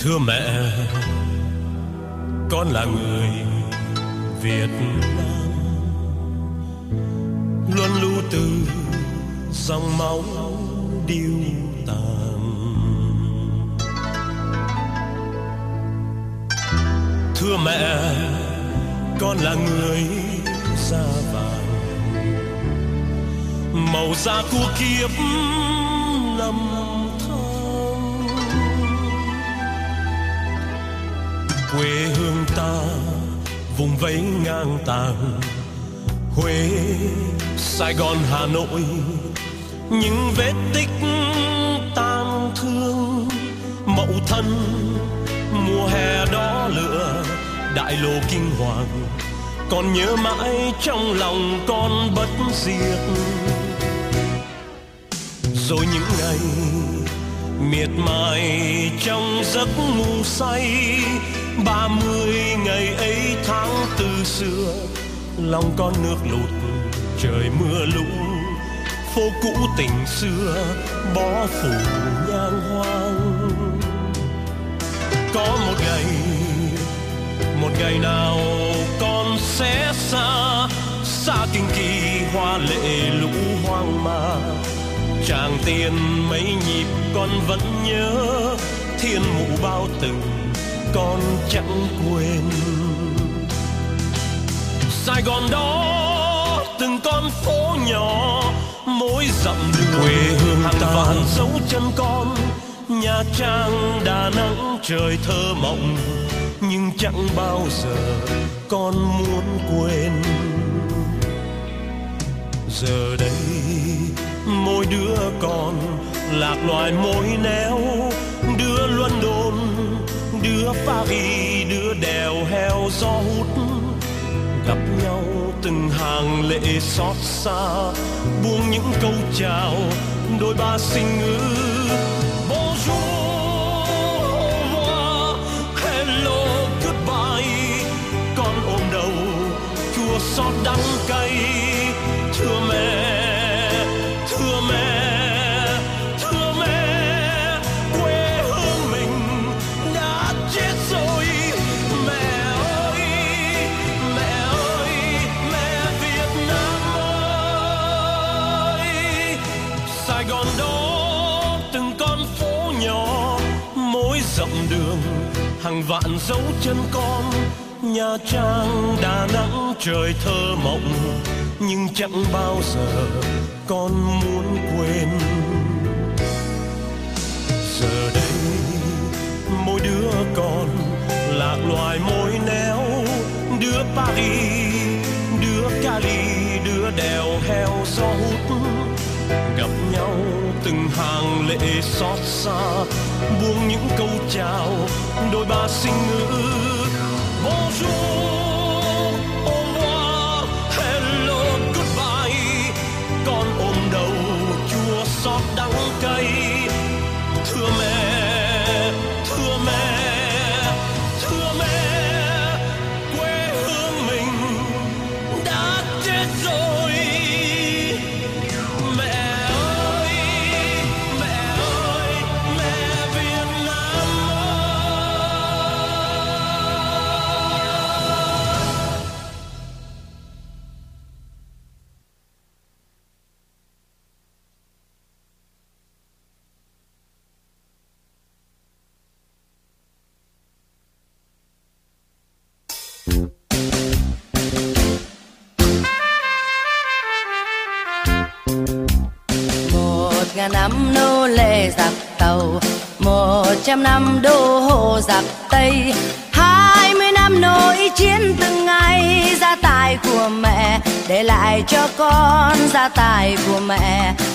Thưa mẹ, Con là người Việt Nam. Luôn lưu từ Dòng máu điêu tàn. Thưa mẹ, Con là người da vàng. Màu da của kiếp năm quê hương ta vùng vẫy ngang tàng. Huế, Sài Gòn, Hà Nội những vết tích tang thương. Mậu thân mùa hè đó lửa đại lộ kinh hoàng. Còn nhớ mãi trong lòng con bất diệt. Rồi những ngày miệt mài trong giấc ngủ say ba mươi ngày ấy tháng từ xưa, lòng con nước lụt, trời mưa lũ. Phố cũ tình xưa, bó phủ nhang hoang. Có một ngày một ngày nào con sẽ xa xa kinh kỳ hoa lệ lũ hoang ma chàng tiền mấy nhịp con vẫn nhớ, thiên mụ bao từng con chẳng quên. Sài Gòn đó từng con phố nhỏ mỗi dặm đường quê hương hàng vạn dấu chân con Nha Trang Đà Nẵng trời thơ mộng. Nhưng chẳng bao giờ con muốn quên. Giờ đây mỗi đứa con lạc loài mối néo đứa London đứa Paris đứa đèo heo gió hút. Gặp nhau từng hàng lệ xót xa, buông những câu chào đôi ba sinh ngữ bonjour, hello, goodbye. Con ôm đầu, chua xót đắng. Dấu chân con, Nha Trang Đà Nẵng trời thơ mộng, nhưng chẳng bao giờ con muốn quên. Giờ đây, mỗi đứa con lạc loài mối néo, đứa Paris, đứa Cali, đứa đèo heo gió hút. Gặp nhau từng hàng lệ xót xa buông những câu chào đôi ba sinh ngữ. Bonjour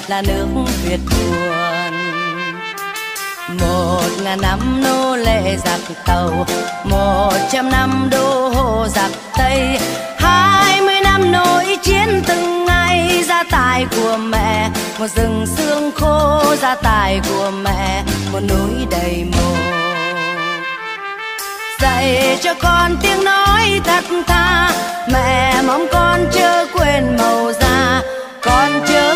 là nước việt buồn. Một ngàn năm nô lệ giặc tàu, một trăm năm đô hộ giặc tây. Hai mươi năm nỗi chiến từng ngày, gia tài của mẹ. Một rừng xương khô, gia tài của mẹ. Một núi đầy mồ. Dạy cho con tiếng nói thật tha. Mẹ mong con chớ quên màu da. Con chớ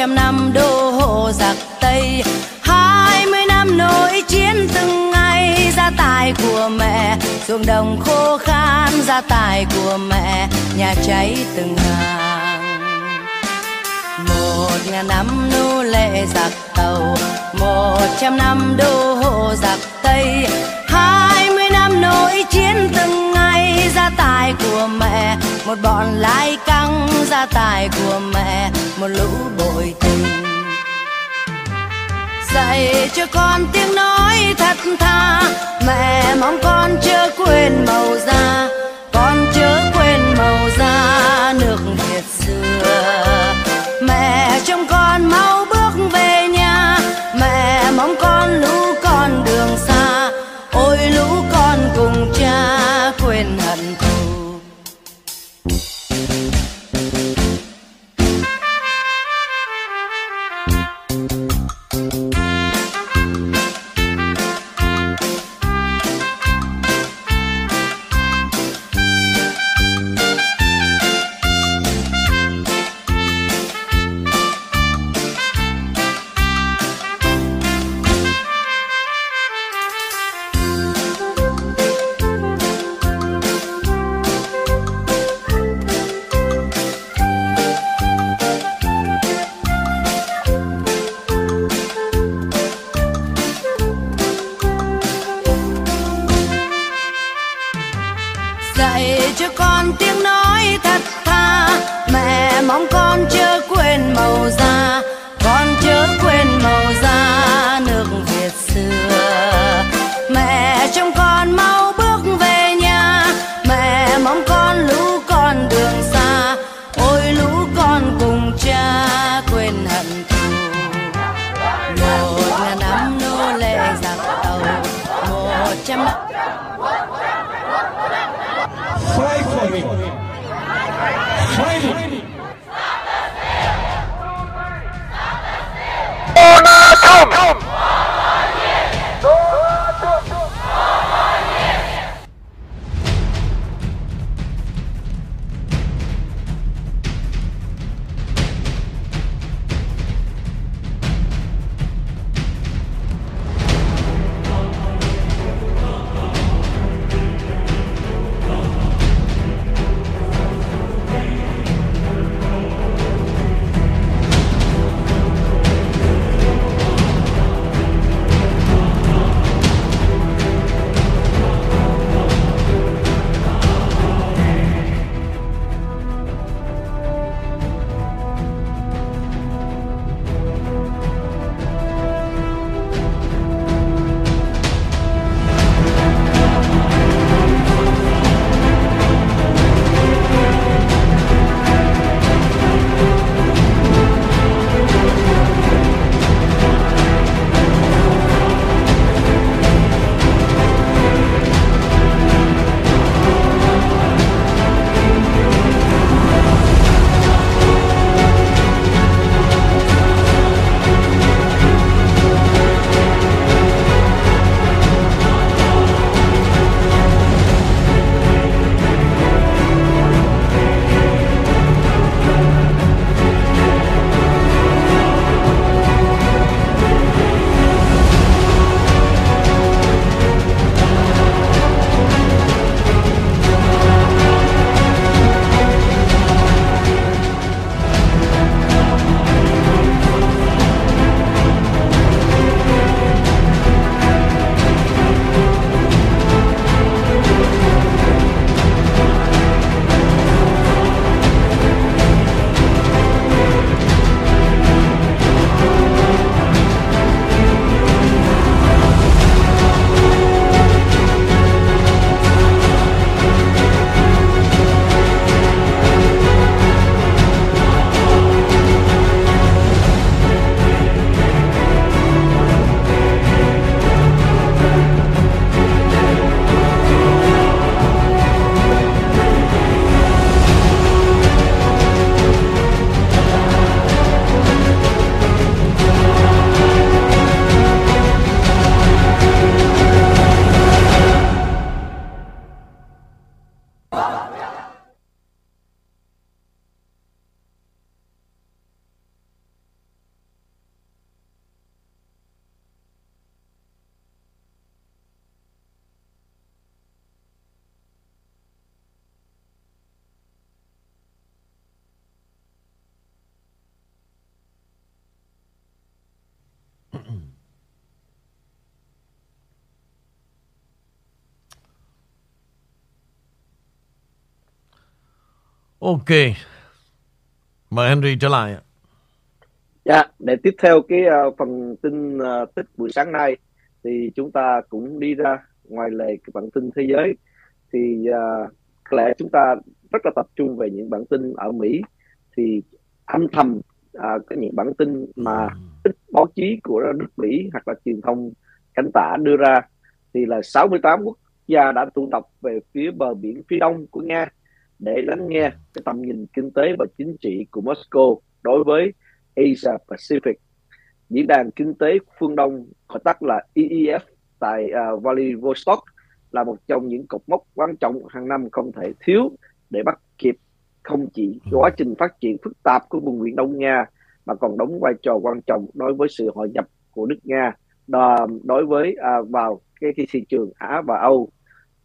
trăm năm đô hộ giặc tây. Hai mươi năm nỗi chiến từng ngày, gia tài của mẹ ruộng đồng khô khan, gia tài của mẹ nhà cháy từng hàng. Một ngàn năm nô lệ giặc tàu, một trăm năm đô hộ giặc tây. Hai mươi năm nỗi chiến từng ngày gia tài của mẹ, một bọn lái căng gia tài của mẹ, một lũ bội tình. Dạy cho con tiếng nói thật tha, mẹ mong con chưa quên màu da. Ok. Mời Henry trở lại. Dạ, để tiếp theo cái uh, phần tin uh, tích buổi sáng nay thì chúng ta cũng đi ra ngoài lề cái bản tin thế giới. Thì uh, có lẽ chúng ta rất là tập trung về những bản tin ở Mỹ. Thì âm thầm uh, có những bản tin mà ít báo chí của nước Mỹ hoặc là truyền thông cánh tả đưa ra. Thì là 68 quốc gia đã tụ tập về phía bờ biển phía đông của Nga để lắng nghe cái tầm nhìn kinh tế và chính trị của Moscow đối với Asia Pacific. Diễn đàn kinh tế phương Đông gọi tắt là EEF tại uh, Vladivostok là một trong những cột mốc quan trọng hàng năm không thể thiếu để bắt kịp không chỉ quá trình phát triển phức tạp của vùng biển Đông Nga mà còn đóng vai trò quan trọng đối với sự hội nhập của nước Nga đối với uh, vào cái, cái thị trường Á và Âu.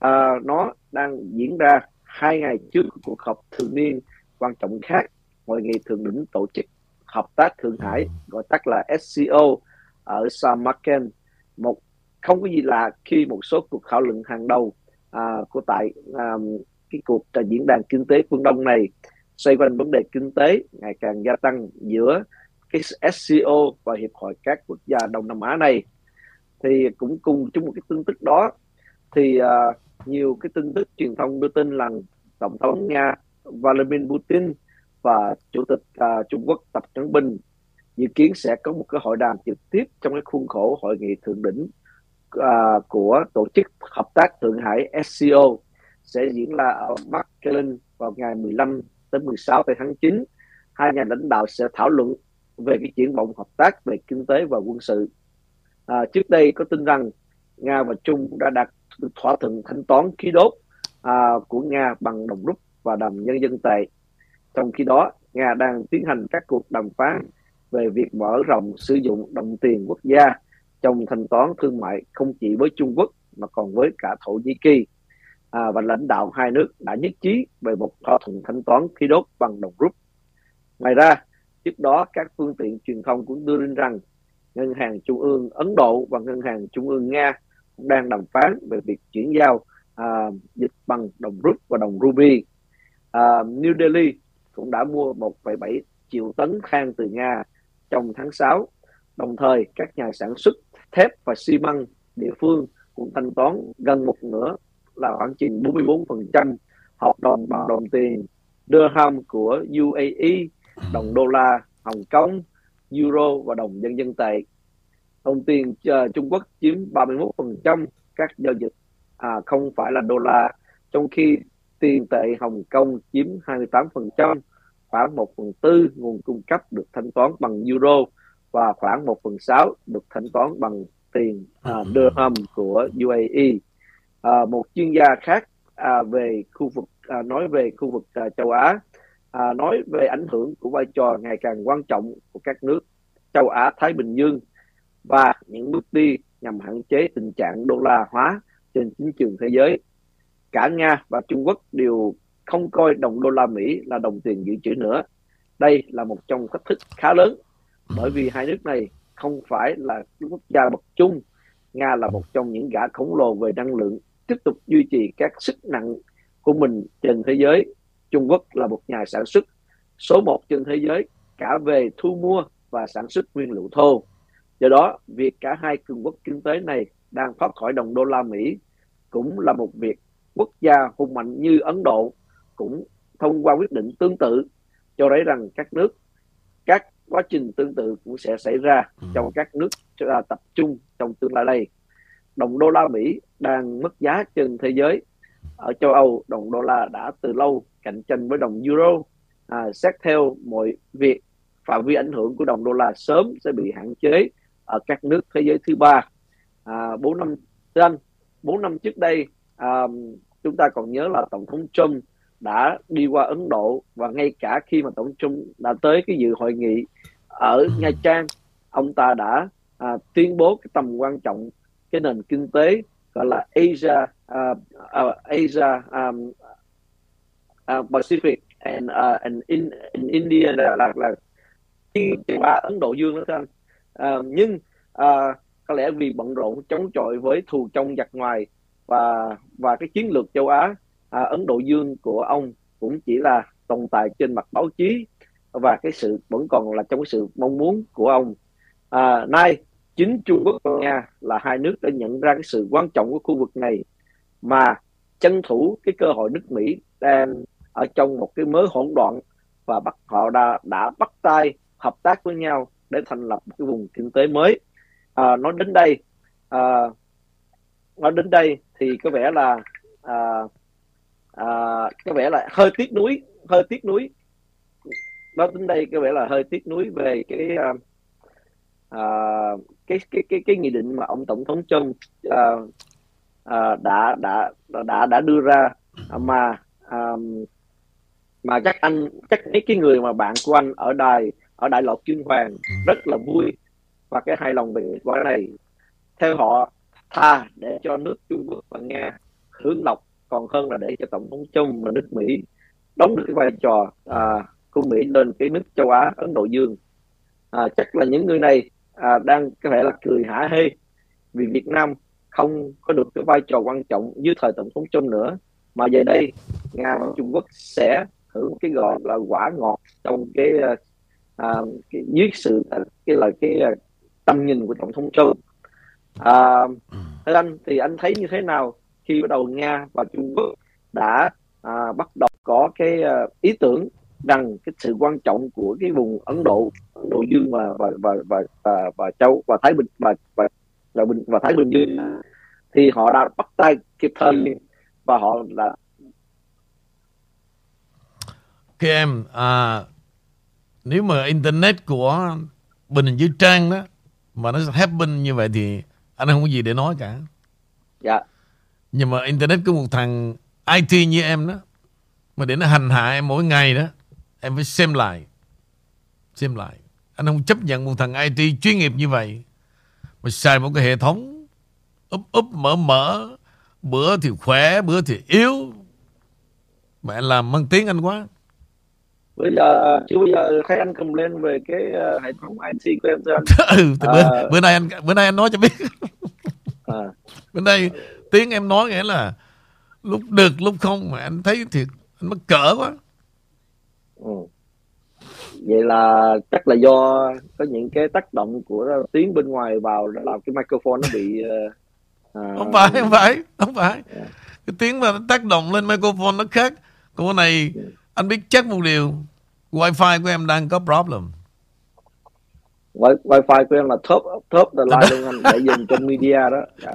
Uh, nó đang diễn ra hai ngày trước cuộc họp thường niên quan trọng khác hội nghị thượng đỉnh tổ chức hợp tác Thượng Hải gọi tắt là SCO ở Samarkand một không có gì lạ khi một số cuộc thảo luận hàng đầu à, của tại à, cái cuộc diễn đàn kinh tế phương Đông này xoay quanh vấn đề kinh tế ngày càng gia tăng giữa cái SCO và hiệp hội các quốc gia Đông Nam Á này. Thì cũng cùng chung một cái tin tức đó thì uh, nhiều cái tin tức truyền thông đưa tin rằng tổng thống Nga Vladimir Putin và chủ tịch uh, Trung Quốc Tập Cận Bình dự kiến sẽ có một cái hội đàm trực tiếp trong cái khuôn khổ hội nghị thượng đỉnh uh, của tổ chức hợp tác Thượng Hải SCO sẽ diễn ra ở Bắc vào ngày 15 đến 16 tháng 9. Hai nhà lãnh đạo sẽ thảo luận về cái triển vọng hợp tác về kinh tế và quân sự. À, trước đây có tin rằng Nga và Trung đã đạt thỏa thuận thanh toán khí đốt à, của Nga bằng đồng rút và đồng nhân dân tệ. Trong khi đó, Nga đang tiến hành các cuộc đàm phán về việc mở rộng sử dụng đồng tiền quốc gia trong thanh toán thương mại không chỉ với Trung Quốc mà còn với cả Thổ Nhĩ Kỳ. À, và lãnh đạo hai nước đã nhất trí về một thỏa thuận thanh toán khí đốt bằng đồng rút. Ngoài ra, trước đó các phương tiện truyền thông cũng đưa tin rằng Ngân hàng Trung ương Ấn Độ và Ngân hàng Trung ương Nga đang đàm phán về việc chuyển giao à, dịch bằng đồng rút và đồng ruby. À, New Delhi cũng đã mua 1,7 triệu tấn than từ Nga trong tháng 6. Đồng thời, các nhà sản xuất thép và xi măng địa phương cũng thanh toán gần một nửa là khoảng chừng 44% hợp đồng bằng đồng tiền dirham của UAE, đồng đô la Hồng Kông, euro và đồng nhân dân tệ. Đồng tiền uh, Trung Quốc chiếm 31% các giao dịch à, không phải là đô la, trong khi tiền tệ Hồng Kông chiếm 28%, khoảng 1 phần tư nguồn cung cấp được thanh toán bằng euro và khoảng 1 phần 6 được thanh toán bằng tiền à, ừ. dirham của UAE. À, một chuyên gia khác à, về khu vực à, nói về khu vực à, châu Á à, nói về ảnh hưởng của vai trò ngày càng quan trọng của các nước châu Á Thái Bình Dương và những bước đi nhằm hạn chế tình trạng đô la hóa trên chính trường thế giới. Cả Nga và Trung Quốc đều không coi đồng đô la Mỹ là đồng tiền dự trữ nữa. Đây là một trong thách thức khá lớn, bởi vì hai nước này không phải là quốc gia bậc chung. Nga là một trong những gã khổng lồ về năng lượng, tiếp tục duy trì các sức nặng của mình trên thế giới. Trung Quốc là một nhà sản xuất số một trên thế giới, cả về thu mua và sản xuất nguyên liệu thô. Do đó, việc cả hai cường quốc kinh tế này đang thoát khỏi đồng đô la Mỹ cũng là một việc quốc gia hùng mạnh như Ấn Độ cũng thông qua quyết định tương tự cho thấy rằng các nước các quá trình tương tự cũng sẽ xảy ra ừ. trong các nước tập trung trong tương lai đây. Đồng đô la Mỹ đang mất giá trên thế giới. Ở châu Âu đồng đô la đã từ lâu cạnh tranh với đồng euro. À, xét theo mọi việc phạm vi ảnh hưởng của đồng đô la sớm sẽ bị hạn chế ở các nước thế giới thứ ba. À, 4 năm anh bốn năm trước đây à, chúng ta còn nhớ là tổng thống Trump đã đi qua Ấn Độ và ngay cả khi mà tổng thống đã tới cái dự hội nghị ở Nha Trang ông ta đã à, tuyên bố cái tầm quan trọng cái nền kinh tế gọi là Asia uh, uh, Asia um, uh, Pacific and uh, and in, in India là là, là ba Ấn Độ Dương đó anh à, nhưng à, có lẽ vì bận rộn chống chọi với thù trong giặc ngoài và và cái chiến lược châu Á à, Ấn Độ Dương của ông cũng chỉ là tồn tại trên mặt báo chí và cái sự vẫn còn là trong cái sự mong muốn của ông. À, nay chính Trung Quốc và Nga là hai nước đã nhận ra cái sự quan trọng của khu vực này mà tranh thủ cái cơ hội nước Mỹ đang ở trong một cái mớ hỗn loạn và bắt họ đã đã bắt tay hợp tác với nhau để thành lập một cái vùng kinh tế mới. À, nói đến đây à, nói đến đây thì có vẻ là à, à, có vẻ là hơi tiếc nuối hơi tiếc nuối. Nói đến đây có vẻ là hơi tiếc nuối về cái à, à, cái cái cái cái nghị định mà ông tổng thống Trump à, à, đã đã đã đã đưa ra. À, mà à, mà chắc anh chắc mấy cái người mà bạn của anh ở đài ở đại lộc kim hoàng rất là vui và cái hài lòng về kết quả này. Theo họ tha để cho nước Trung Quốc và Nga hướng lọc còn hơn là để cho tổng thống Trump và nước Mỹ đóng được cái vai trò à, của Mỹ lên cái nước châu Á Ấn Độ Dương. À, chắc là những người này à, đang có thể là cười hả hê vì Việt Nam không có được cái vai trò quan trọng như thời tổng thống Trump nữa. Mà giờ đây Nga và Trung Quốc sẽ hưởng cái gọi là quả ngọt trong cái, à, cái dưới sự cái là cái à, tầm nhìn của tổng thống Trump. À, thưa anh thì anh thấy như thế nào khi bắt đầu Nga và Trung Quốc đã à, bắt đầu có cái à, ý tưởng rằng cái sự quan trọng của cái vùng Ấn Độ, Ấn Độ Dương và và và và và, và châu và Thái Bình và và và, Bình, và Thái Bình Dương thì họ đã bắt tay kịp thời và họ là Các em à, nếu mà internet của Bình dưới trang đó mà nó happen như vậy thì anh không có gì để nói cả. dạ. Nhưng mà internet có một thằng IT như em đó mà để nó hành hạ em mỗi ngày đó em phải xem lại xem lại. Anh không chấp nhận một thằng IT chuyên nghiệp như vậy mà xài một cái hệ thống úp úp mở mở bữa thì khỏe bữa thì yếu. Mà anh làm mang tiếng anh quá bây giờ chưa bây giờ thấy anh cầm lên về cái uh, hệ thống IT của em anh ừ, thì bữa, À. bữa nay anh bữa nay anh nói cho biết. À, bữa nay tiếng em nói nghĩa là lúc được lúc không mà anh thấy thiệt anh mắc cỡ quá. Ừ. vậy là chắc là do có những cái tác động của tiếng bên ngoài vào để làm cái microphone nó bị uh, à, không phải không phải không phải. Dạ. cái tiếng mà nó tác động lên microphone nó khác. Còn cái này anh biết chắc một điều wifi của em đang có problem Wi- wifi của em là top top the line luôn anh để dùng trên media đó Dạ.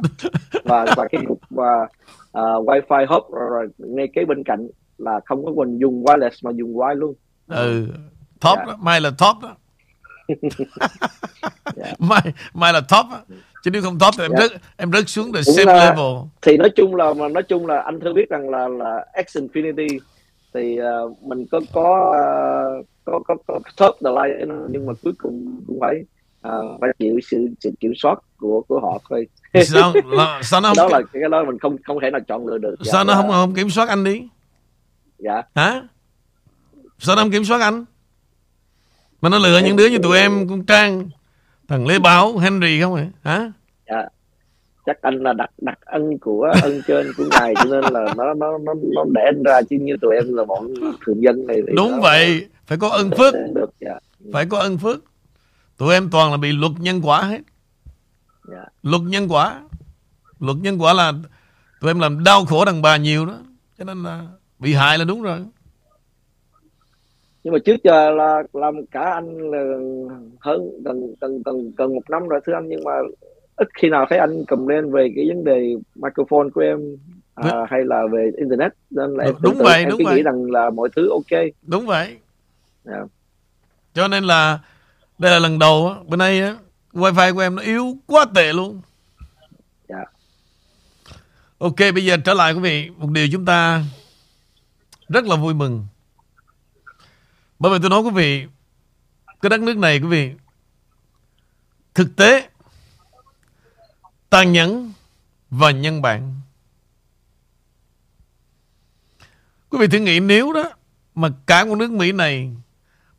và và cái và à, wifi hub rồi, rồi ngay kế bên cạnh là không có mình dùng wireless mà dùng wifi luôn ừ top Dạ. đó mai là top đó Dạ. mai mai là top đó. chứ nếu không top thì em Dạ. rớt em rớt xuống the Cũng same level thì nói chung là mà nói chung là anh thưa biết rằng là là X Infinity thì ờ, mình có có ờ, có có, có top the line nhưng mà cuối cùng cũng phải ờ, phải chịu sự sự kiểm soát của của họ thôi. Sao? Là, sao nó đó không là cái đó mình không không thể nào chọn lựa được. Dạ, sao nó dạ, không không kiểm soát anh đi? Dạ. Hả? Sao nó không kiểm soát anh? Mà nó lừa những đứa như tụi em con trang thằng lê bảo henry không hả? Hả? Dạ chắc anh là đặc đặc ân của ân trên của ngài cho nên là nó nó nó nó để anh ra chứ như tụi em là bọn thường dân này thì đúng nó- vậy phải có ân phước. Nó được dạ. Phải có ân phước. Tụi em toàn là bị luật nhân quả hết. Dạ. Luật nhân quả. Luật nhân quả là tụi em làm đau khổ đàn bà nhiều đó. Cho nên là bị hại là đúng rồi. Nhưng mà trước giờ là làm cả anh là hơn gần gần gần gần một năm rồi thưa anh nhưng mà ít khi nào thấy anh lên về cái vấn đề microphone của em à, Đúng. hay là về internet nên là em Đúng tưởng vậy, em đúng cứ vậy. nghĩ rằng là mọi thứ ok đúng vậy Dạ. cho nên là đây là lần đầu á bữa nay á wifi của em nó yếu quá tệ luôn Dạ. ok bây giờ trở lại quý vị một điều chúng ta rất là vui mừng bởi vì tôi nói quý vị cái đất nước này quý vị thực tế tàn nhẫn và nhân bản quý vị thử nghĩ nếu đó, mà cả con nước Mỹ này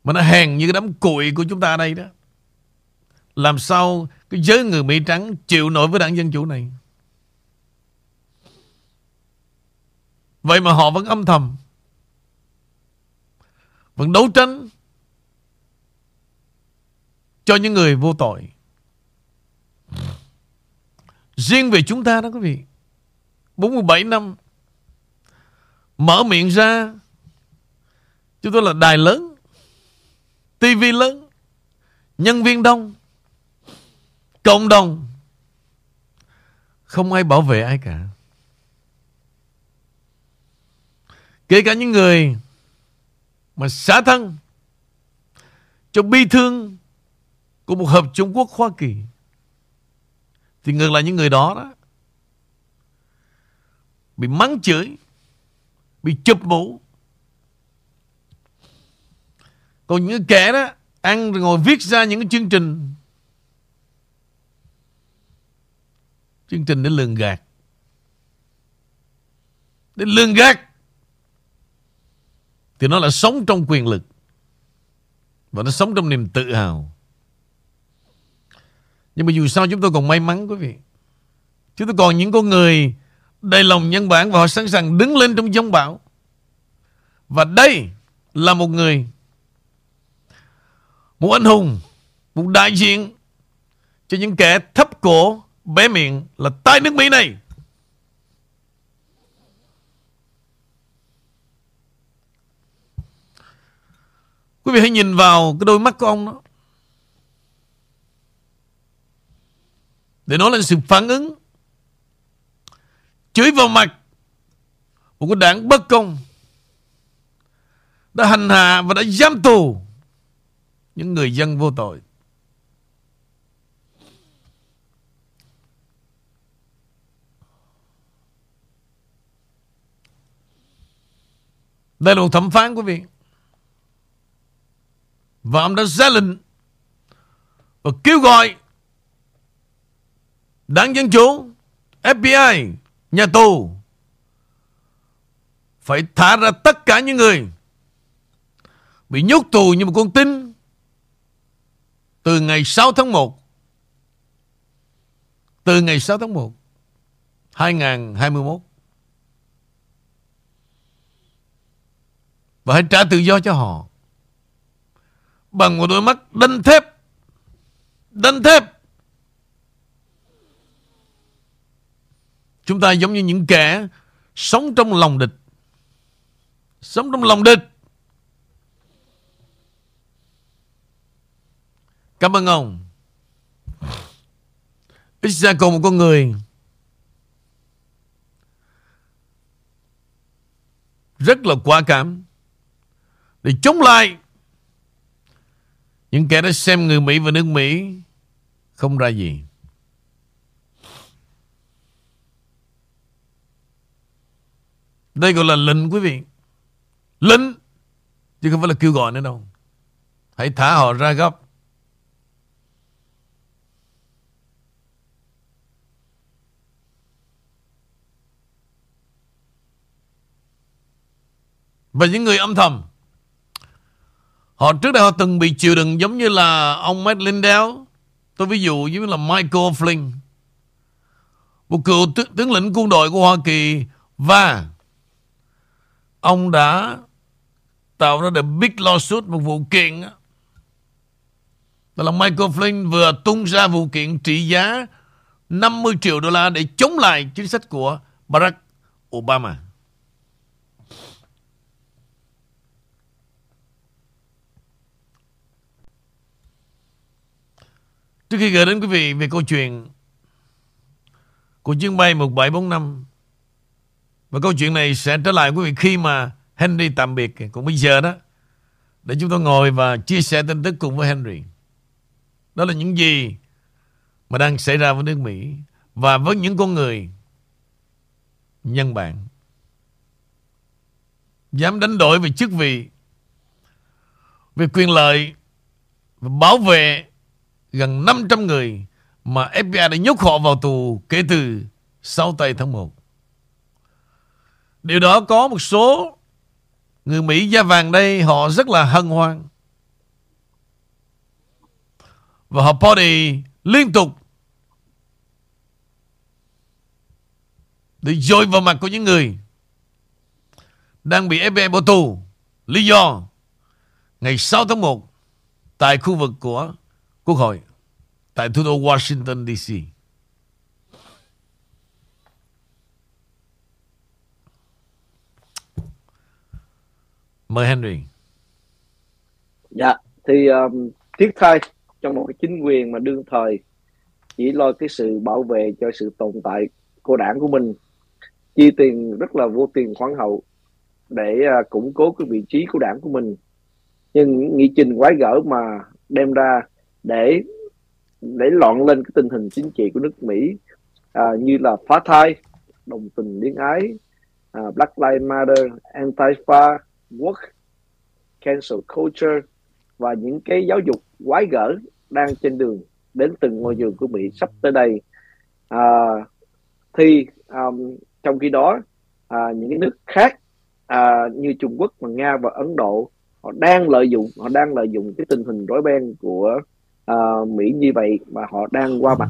mà nó hèn như cái đám cụi của chúng ta đây đó, làm sao cái giới người Mỹ trắng chịu nổi với đảng Dân Chủ này vậy mà họ vẫn âm thầm, vẫn đấu tranh cho những người vô tội. Riêng về chúng ta đó quý vị. 47 năm. Mở miệng ra. Chúng tôi là đài lớn. TV lớn. Nhân viên đông. Cộng đồng. Không ai bảo vệ ai cả. Kể cả những người Mà xả thân Cho bi thương Của một hợp Trung Quốc Hoa Kỳ. Thì ngược lại những người đó đó, Bị mắng chửi, Bị chụp mũ. Còn những kẻ đó Ăn rồi ngồi viết ra những cái chương trình. Chương trình để lường gạt. Để lường gạt. Thì nó là sống trong quyền lực. Và nó sống trong niềm tự hào. Nhưng mà dù sao chúng tôi còn may mắn, quý vị. Chúng tôi còn những con người Đầy lòng nhân bản Và họ sẵn sàng đứng lên trong giông bão. Và đây là một người, Một anh hùng, Một đại diện Cho những kẻ thấp cổ, Bé miệng là tai nước Mỹ này. Quý vị hãy nhìn vào cái đôi mắt của ông đó. Để nói lên sự phản ứng. Chửi vào mặt Một cái đảng bất công Đã hành hạ và đã giam tù Những người dân vô tội. Đây là một thẩm phán, quý vị. Và ông đã ra lệnh Và kêu gọi Đảng Dân Chủ FBI Nhà tù. Phải thả ra tất cả những người Bị nhốt tù như một con tin Từ ngày 6 tháng 1 Từ ngày 6 tháng 1 2021 Và hãy trả tự do cho họ. Bằng một đôi mắt đanh thép Đanh thép. Chúng ta giống như những kẻ Sống trong lòng địch. Sống trong lòng địch. Cảm ơn ông. Ít ra còn một con người. Rất là quả cảm. Để chống lại những kẻ đã xem người Mỹ và nước Mỹ không ra gì. Đây gọi là lệnh, quý vị. Lệnh. Chứ không phải là kêu gọi nữa đâu. Hãy thả họ ra gấp. Và những người âm thầm Họ trước đây họ từng bị chịu đựng giống như là ông Matt Lindell. Tôi ví dụ giống như là Michael Flynn. Một cựu tướng lĩnh quân đội của Hoa Kỳ và ông đã tạo ra the big lawsuit, một vụ kiện đó là Michael Flynn vừa tung ra vụ kiện trị giá 50 triệu đô la để chống lại chính sách của Barack Obama. Trước khi gửi đến quý vị về câu chuyện của chuyến bay 1745 và câu chuyện này sẽ trở lại quý vị khi mà Henry tạm biệt. cũng bây giờ đó để chúng tôi ngồi và chia sẻ tin tức cùng với Henry. Đó là những gì mà đang xảy ra với nước Mỹ và với những con người nhân bản dám đánh đổi về chức vị, về quyền lợi và bảo vệ gần 500 người mà FBI đã nhốt họ vào tù kể từ 6 tây tháng 1. Điều đó có một số người Mỹ da vàng đây họ rất là hân hoan. Và họ party liên tục để dội vào mặt của những người đang bị FBI bỏ tù. Lý do, ngày 6 tháng 1 tại khu vực của Quốc hội, tại thủ đô Washington DC. Mời Henry. Dạ, thì um, tiếc thay trong một cái chính quyền mà đương thời chỉ lo cái sự bảo vệ cho sự tồn tại của đảng của mình chi tiền rất là vô tiền khoáng hậu để uh, củng cố cái vị trí của đảng của mình nhưng nghị trình quái gở mà đem ra để để loạn lên cái tình hình chính trị của nước Mỹ à, như là phá thai đồng tình liên ái à, Black Lives Matter Antifa Work Cancel Culture và những cái giáo dục quái gở đang trên đường đến từng ngôi trường của Mỹ sắp tới đây. À, thì um, trong khi đó à, những cái nước khác à, như Trung Quốc và Nga và Ấn Độ họ đang lợi dụng họ đang lợi dụng cái tình hình rối beng của à, Mỹ như vậy mà họ đang qua mặt.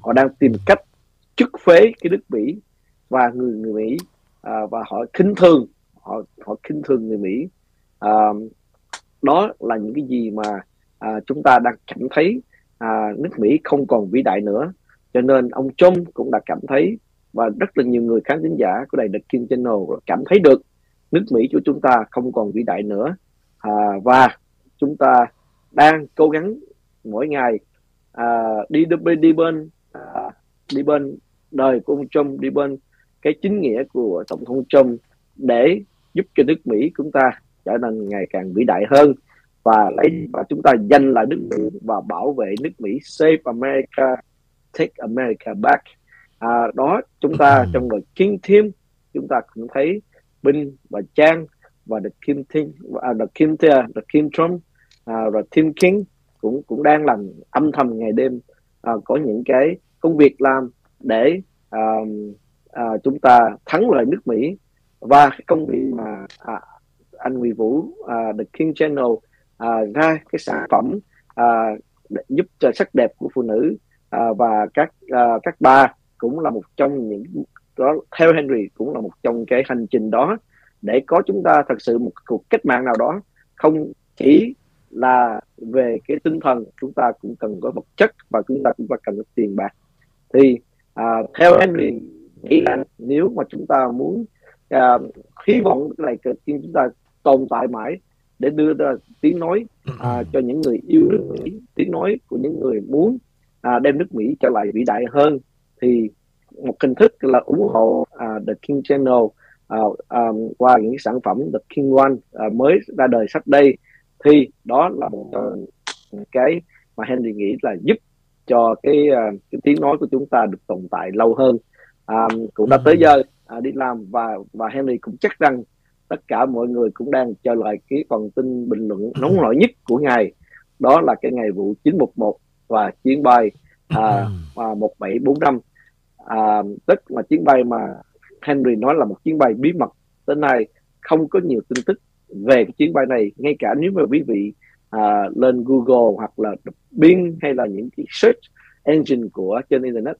Họ đang tìm cách chức phế cái nước Mỹ và người người Mỹ à, và họ khinh thường họ họ khinh thường người Mỹ. À, đó là những cái gì mà à, chúng ta đang cảm thấy à, nước Mỹ không còn vĩ đại nữa. Cho nên ông Trump cũng đã cảm thấy và rất là nhiều người khán thính giả của đài The King Channel cảm thấy được nước Mỹ của chúng ta không còn vĩ đại nữa. À, và chúng ta đang cố gắng mỗi ngày à, đi đi đi bên à, đi bên đời của ông Trump đi bên cái chính nghĩa của tổng thống Trump để giúp cho nước Mỹ chúng ta trở nên ngày càng vĩ đại hơn và lấy và chúng ta giành lại nước Mỹ và bảo vệ nước Mỹ. Save America take America back. À, đó chúng ta trong lời King Team chúng ta cũng thấy Binh và Trang và The Kim Team và The Kim The Kim Trump à, rồi Tim King cũng cũng đang làm âm thầm ngày đêm à, có những cái công việc làm để à, à, chúng ta thắng lợi nước Mỹ và cái công việc mà à, anh Nguyễn Vũ à, The King Channel à, ra cái sản phẩm à, để giúp cho sắc đẹp của phụ nữ à, và các à, các bà cũng là một trong những đó theo Henry cũng là một trong cái hành trình đó để có chúng ta thật sự một cuộc cách mạng nào đó. Không chỉ là về cái tinh thần chúng ta cũng cần có vật chất và chúng ta cũng cần có tiền bạc. Thì à, theo Henry nghĩ là nếu mà chúng ta muốn à, hy vọng này chúng ta tồn tại mãi để đưa ra tiếng nói à, cho những người yêu nước Mỹ tiếng nói của những người muốn à, đem nước Mỹ trở lại vĩ đại hơn. Thì một hình thức là ủng hộ uh, The King Channel uh, um, qua những sản phẩm The King One uh, mới ra đời sắp đây. Thì đó là một uh, cái mà Henry nghĩ là giúp cho cái, uh, cái tiếng nói của chúng ta được tồn tại lâu hơn. Um, cũng đã tới giờ uh, đi làm. Và và Henry cũng chắc rằng tất cả mọi người cũng đang chờ lại cái phần tin bình luận nóng nổi nhất của ngày đó là cái ngày vụ 911 và chuyến bay à, à, 1745 à, tức là chuyến bay mà Henry nói là một chuyến bay bí mật. Tới nay không có nhiều tin tức về cái chuyến bay này. Ngay cả nếu mà quý vị à, lên Google hoặc là Bing hay là những cái search engine của trên internet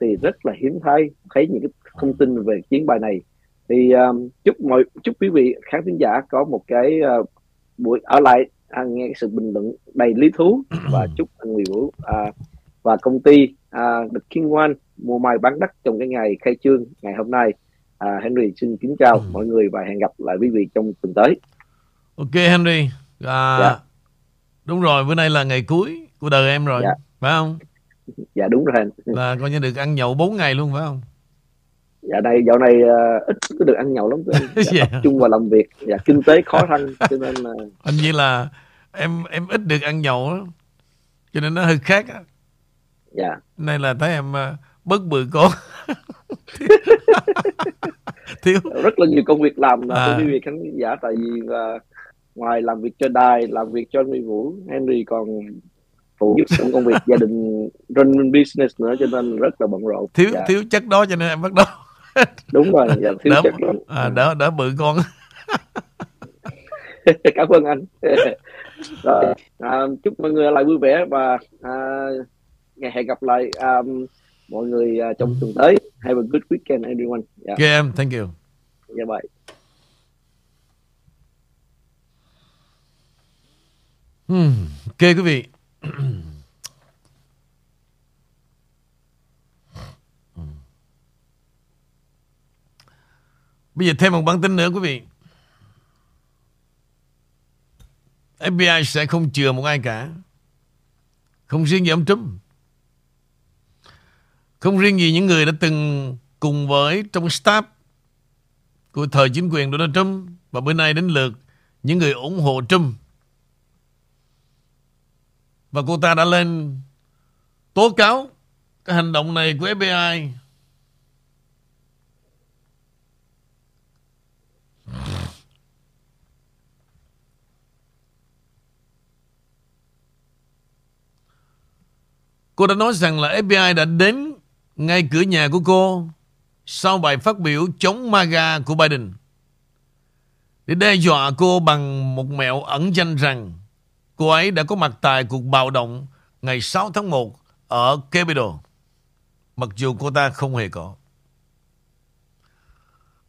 thì rất là hiếm thấy. Thấy những cái thông tin về chuyến bay này thì um, chúc mọi chúc quý vị khán thính giả có một cái uh, buổi ở lại à, nghe sự bình luận đầy lý thú và chúc anh Nguyễn Vũ uh, và công ty uh, The King One mua mai bán đất trong cái ngày khai trương ngày hôm nay. À, Henry xin kính chào ừ. mọi người và hẹn gặp lại quý vị trong tuần tới. Ok Henry. À, dạ. Đúng rồi, bữa nay là ngày cuối của đời em rồi, dạ. phải không? Dạ đúng rồi. Là coi như được ăn nhậu 4 ngày luôn phải không? Dạ đây dạo này uh, ít có được ăn nhậu lắm dạ, yeah. tập trung vào làm việc dạ kinh tế khó khăn cho nên là anh như là em em ít được ăn nhậu đó. cho nên nó hơi khác á dạ này là thấy em uh, bớt bự con thiếu rất là nhiều công việc làm là à. quý vị khán giả tại vì uh, ngoài làm việc cho đài làm việc cho Huy Vũ Henry còn phụ giúp trong công việc gia đình run business nữa cho nên rất là bận rộn thiếu dạ. thiếu chất đó cho nên em bắt đầu đúng rồi dạ, thiếu đỡ, chất đó à, đỡ đỡ bự con. Cảm ơn anh. Rồi à, chúc mọi người lại vui vẻ và à, ngày hẹn gặp lại um, mọi người uh, trong tuần tới. Have a good weekend everyone. Yeah. okay em thank you. Yeah bye. Hmm, ok quý vị. Bây giờ thêm một bản tin nữa, quý vị. FBI sẽ không chừa một ai cả. Không riêng gì ông Trump. Không riêng gì những người đã từng cùng với trong staff của thời chính quyền Donald Trump và bữa nay đến lượt những người ủng hộ Trump. Và cô ta đã lên tố cáo cái hành động này của FBI Cô đã nói rằng là FBI đã đến ngay cửa nhà của cô sau bài phát biểu chống MAGA của Biden. Để đe dọa cô bằng một mẹo ẩn danh rằng cô ấy đã có mặt tại cuộc bạo động ngày 6 tháng 1 ở Capitol, mặc dù cô ta không hề có.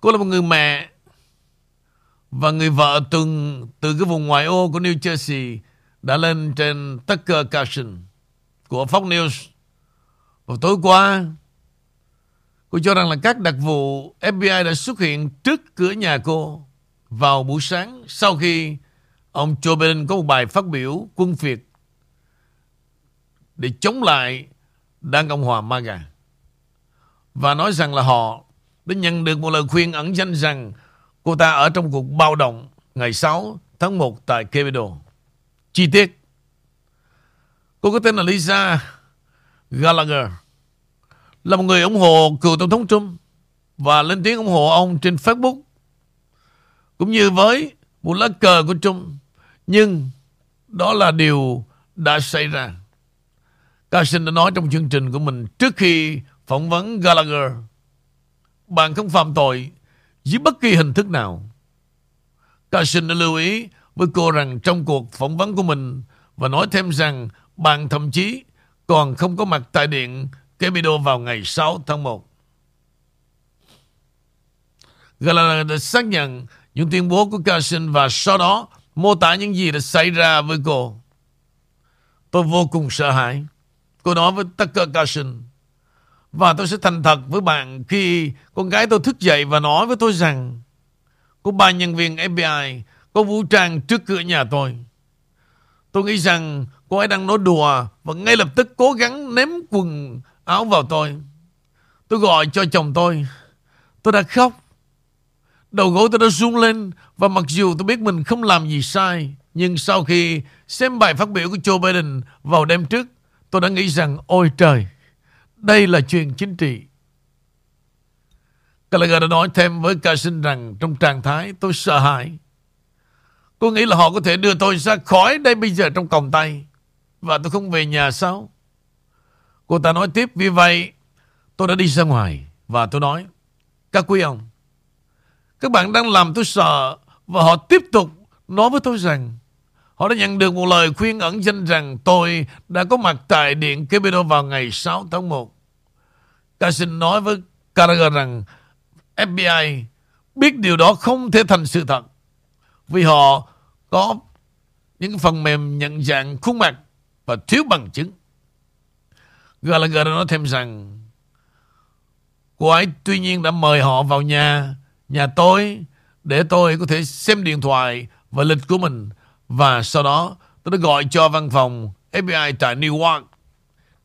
Cô là một người mẹ và người vợ từng từ cái vùng ngoại ô của New Jersey đã lên trên Tucker Carlson của Fox News vào tối qua. Cô cho rằng là các đặc vụ FBI đã xuất hiện trước cửa nhà cô vào buổi sáng sau khi ông Joe Biden có một bài phát biểu quân phiệt để chống lại Đảng Cộng hòa MAGA và nói rằng là họ đã nhận được một lời khuyên ẩn danh rằng cô ta ở trong cuộc bạo động ngày 6 tháng 1 tại Capitol. Chi tiết Cô có tên là Lisa Gallagher là một người ủng hộ cựu Tổng thống Trump và lên tiếng ủng hộ ông trên Facebook, cũng như với một lá cờ của Trump. Nhưng đó là điều đã xảy ra. Carson đã nói trong chương trình của mình trước khi phỏng vấn Gallagher, bạn không phạm tội dưới bất kỳ hình thức nào. Carson đã lưu ý với cô rằng trong cuộc phỏng vấn của mình và nói thêm rằng bạn thậm chí còn không có mặt tại điện Capitol vào ngày 6 tháng 1. Gallagher đã xác nhận những tuyên bố của Carson và sau đó mô tả những gì đã xảy ra với cô. Tôi vô cùng sợ hãi. Cô nói với Tucker Carson và tôi sẽ thành thật với bạn khi con gái tôi thức dậy và nói với tôi rằng, có ba nhân viên FBI có vũ trang trước cửa nhà tôi. Tôi nghĩ rằng cô ấy đang nói đùa và ngay lập tức cố gắng ném quần áo vào tôi. Tôi gọi cho chồng tôi. Tôi đã khóc. Đầu gối tôi đã rung lên và mặc dù tôi biết mình không làm gì sai, nhưng sau khi xem bài phát biểu của Joe Biden vào đêm trước, tôi đã nghĩ rằng, ôi trời, đây là chuyện chính trị. Gallagher đã nói thêm với ca sinh rằng trong trạng thái tôi sợ hãi. Cô nghĩ là họ có thể đưa tôi ra khỏi đây bây giờ trong còng tay. Và tôi không về nhà sao? Cô ta nói tiếp, vì vậy, tôi đã đi ra ngoài và tôi nói, các quý ông, các bạn đang làm tôi sợ và họ tiếp tục nói với tôi rằng họ đã nhận được một lời khuyên ẩn danh rằng tôi đã có mặt tại điện Capitol vào ngày 6 tháng 1. Carson nói với Carragher rằng FBI biết điều đó không thể thành sự thật vì họ có những phần mềm nhận dạng khuôn mặt và thiếu bằng chứng. Gallagher nói thêm rằng cô ấy tuy nhiên đã mời họ vào nhà, nhà tôi để tôi có thể xem điện thoại và lịch của mình và sau đó tôi đã gọi cho văn phòng FBI tại New York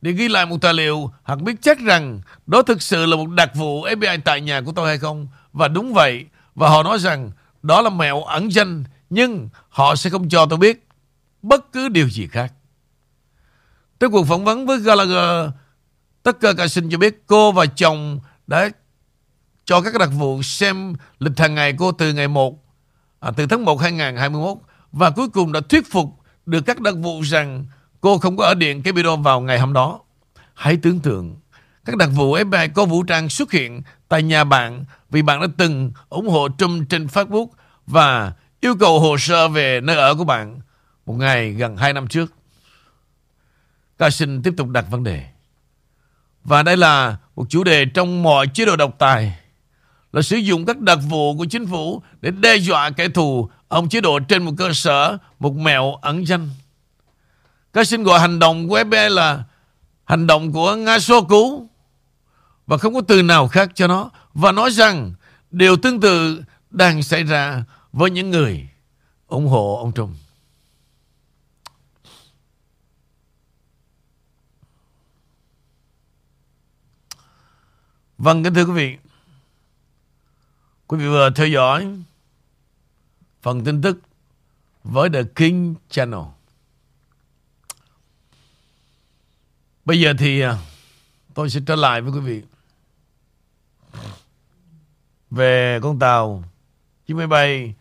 để ghi lại một tài liệu hoặc biết chắc rằng đó thực sự là một đặc vụ FBI tại nhà của tôi hay không. Và đúng vậy. Và họ nói rằng đó là mẹo ẩn danh nhưng họ sẽ không cho tôi biết bất cứ điều gì khác. Trong cuộc phỏng vấn với Gallagher, Tucker Carlson cho biết cô và chồng đã cho các đặc vụ xem lịch hàng ngày cô từ ngày 1, à, từ tháng 1 2021 và cuối cùng đã thuyết phục được các đặc vụ rằng cô không có ở điện Capitol vào ngày hôm đó. Hãy tưởng tượng các đặc vụ FBI có vũ trang xuất hiện tại nhà bạn vì bạn đã từng ủng hộ Trump trên Facebook và yêu cầu hồ sơ về nơi ở của bạn một ngày gần 2 năm trước. Carson tiếp tục đặt vấn đề. Và đây là một chủ đề trong mọi chế độ độc tài là sử dụng các đặc vụ của chính phủ để đe dọa kẻ thù ông chế độ trên một cơ sở, một mẹo ẩn danh. Ca sinh gọi hành động của FBI là hành động của Nga số cứu và không có từ nào khác cho nó và nói rằng điều tương tự đang xảy ra với những người ủng hộ ông Trump. Vâng, kính thưa quý vị. Quý vị vừa theo dõi phần tin tức với The King Channel. Bây giờ thì à, tôi sẽ trở lại với quý vị về con tàu chiếc máy bay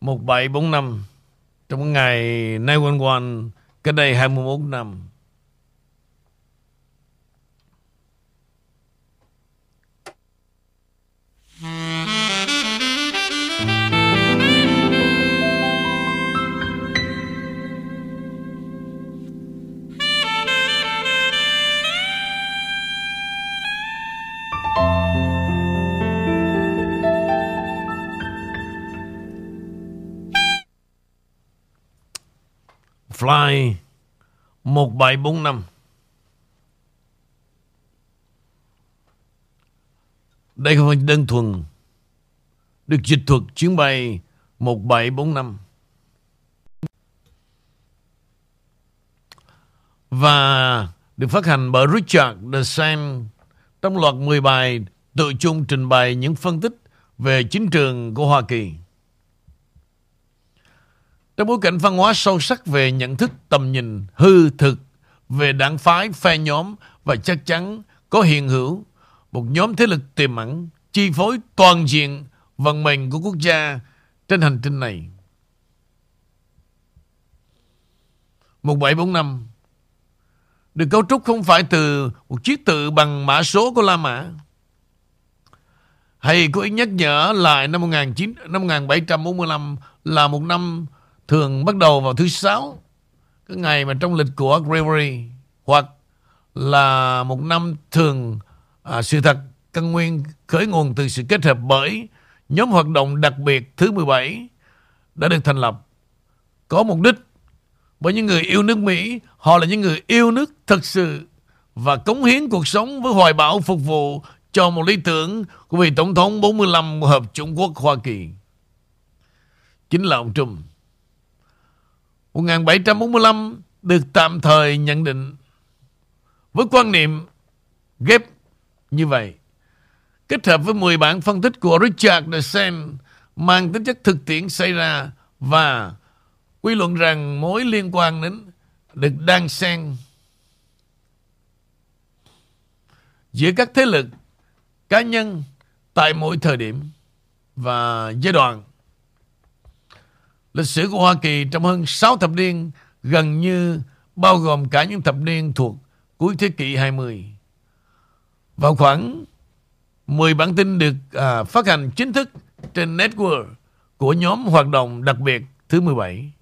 1745 trong ngày 911 cách đây 21 năm. Fly 1745 Đây không phải đơn thuần được dịch thuật chuyến bay 1745 và được phát hành bởi Richard DeSantis trong loạt 10 bài tự chung trình bày những phân tích về chính trường của Hoa Kỳ. Trong bối cảnh văn hóa sâu sắc về nhận thức tầm nhìn hư thực về đảng phái, phe nhóm và chắc chắn có hiện hữu một nhóm thế lực tiềm ẩn chi phối toàn diện vận mệnh của quốc gia trên hành tinh này. 1745 được cấu trúc không phải từ một chiếc tự bằng mã số của La Mã hay có ý nhắc nhở lại năm 19, năm 1745 là một năm thường bắt đầu vào thứ sáu cái ngày mà trong lịch của Gregory hoặc là một năm thường à, sự thật căn nguyên khởi nguồn từ sự kết hợp bởi nhóm hoạt động đặc biệt thứ 17 đã được thành lập có mục đích bởi những người yêu nước Mỹ họ là những người yêu nước thật sự và cống hiến cuộc sống với hoài bão phục vụ cho một lý tưởng của vị Tổng thống 45 của Hợp Trung Quốc Hoa Kỳ. Chính là ông Trump. 1745 được tạm thời nhận định với quan niệm ghép như vậy. Kết hợp với 10 bản phân tích của Richard DeSantis mang tính chất thực tiễn xảy ra và quy luận rằng mối liên quan đến được đang xen giữa các thế lực cá nhân tại mỗi thời điểm và giai đoạn Lịch sử của Hoa Kỳ trong hơn 6 thập niên gần như bao gồm cả những thập niên thuộc cuối thế kỷ 20. Vào khoảng 10 bản tin được à, phát hành chính thức trên network của nhóm hoạt động đặc biệt thứ 17.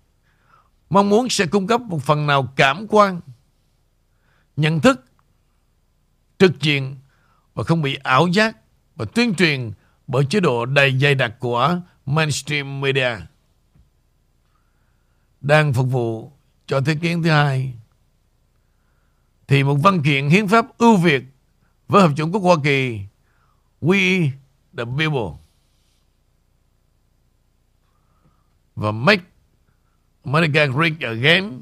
Mong muốn sẽ cung cấp một phần nào cảm quan, nhận thức, trực diện và không bị ảo giác và tuyên truyền bởi chế độ đầy dày đặc của mainstream media đang phục vụ cho thế kiến thứ hai. Thì một văn kiện hiến pháp ưu việt với Hợp chủng quốc Hoa Kỳ We the People và Make America Great Again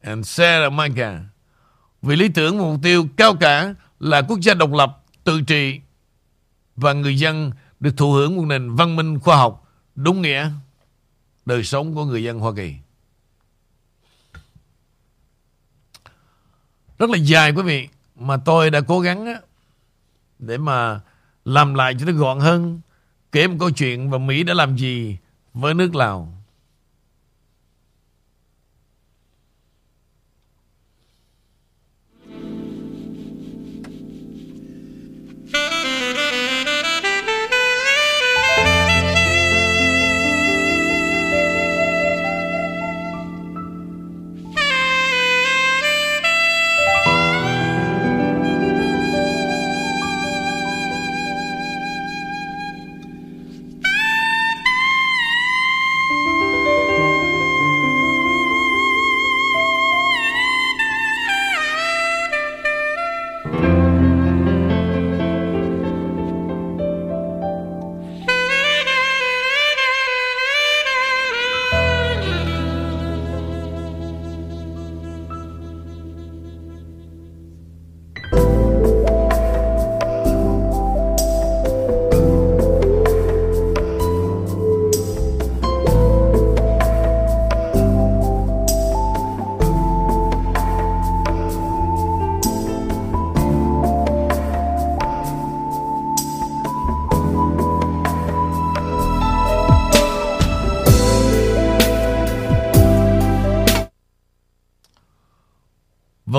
and Share America vì lý tưởng mục tiêu cao cả là quốc gia độc lập, tự trị và người dân được thụ hưởng một nền văn minh khoa học đúng nghĩa đời sống của người dân Hoa Kỳ. Rất là dài quý vị mà tôi đã cố gắng á, để mà làm lại cho nó gọn hơn kể một câu chuyện và Mỹ đã làm gì với nước Lào.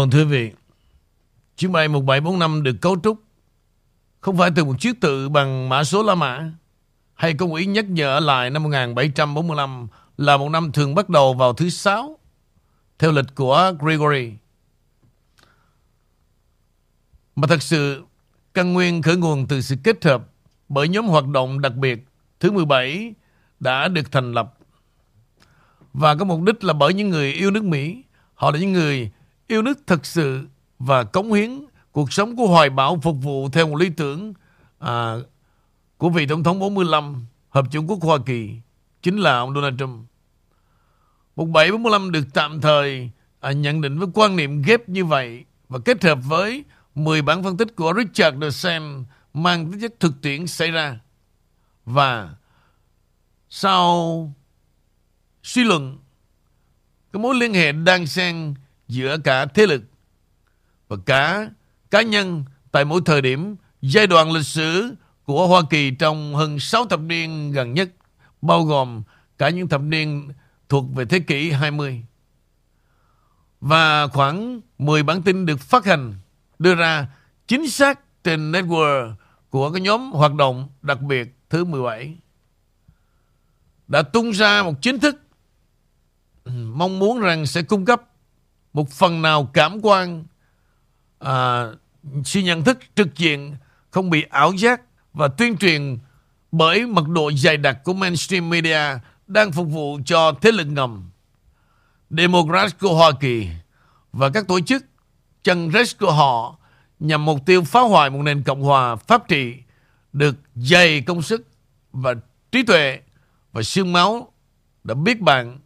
Vâng thưa quý vị, chuyến bay 1745 được cấu trúc không phải từ một chiếc tự bằng mã số La Mã hay công ý nhắc nhở lại năm 1745 là một năm thường bắt đầu vào thứ sáu theo lịch của Gregory. Mà thật sự căn nguyên khởi nguồn từ sự kết hợp bởi nhóm hoạt động đặc biệt thứ 17 đã được thành lập. Và có mục đích là bởi những người yêu nước Mỹ. Họ là những người yêu nước thật sự và cống hiến cuộc sống của hoài bão phục vụ theo một lý tưởng à, của vị Tổng thống 45 Hợp chủng quốc Hoa Kỳ chính là ông Donald Trump. 1745 được tạm thời à, nhận định với quan niệm ghép như vậy và kết hợp với 10 bản phân tích của Richard de mang tính chất thực tiễn xảy ra. Và sau suy luận cái mối liên hệ đang xen giữa cả thế lực và cả cá nhân tại mỗi thời điểm giai đoạn lịch sử của Hoa Kỳ trong hơn 6 thập niên gần nhất, bao gồm cả những thập niên thuộc về thế kỷ 20. Và khoảng 10 bản tin được phát hành đưa ra chính xác trên network của cái nhóm hoạt động đặc biệt thứ 17 đã tung ra một chính thức mong muốn rằng sẽ cung cấp một phần nào cảm quan à, suy nhận thức trực diện không bị ảo giác và tuyên truyền bởi mật độ dày đặc của mainstream media đang phục vụ cho thế lực ngầm. Democrat của Hoa Kỳ và các tổ chức chân rết của họ nhằm mục tiêu phá hoại một nền Cộng hòa pháp trị được dày công sức và trí tuệ và xương máu đã biết bạn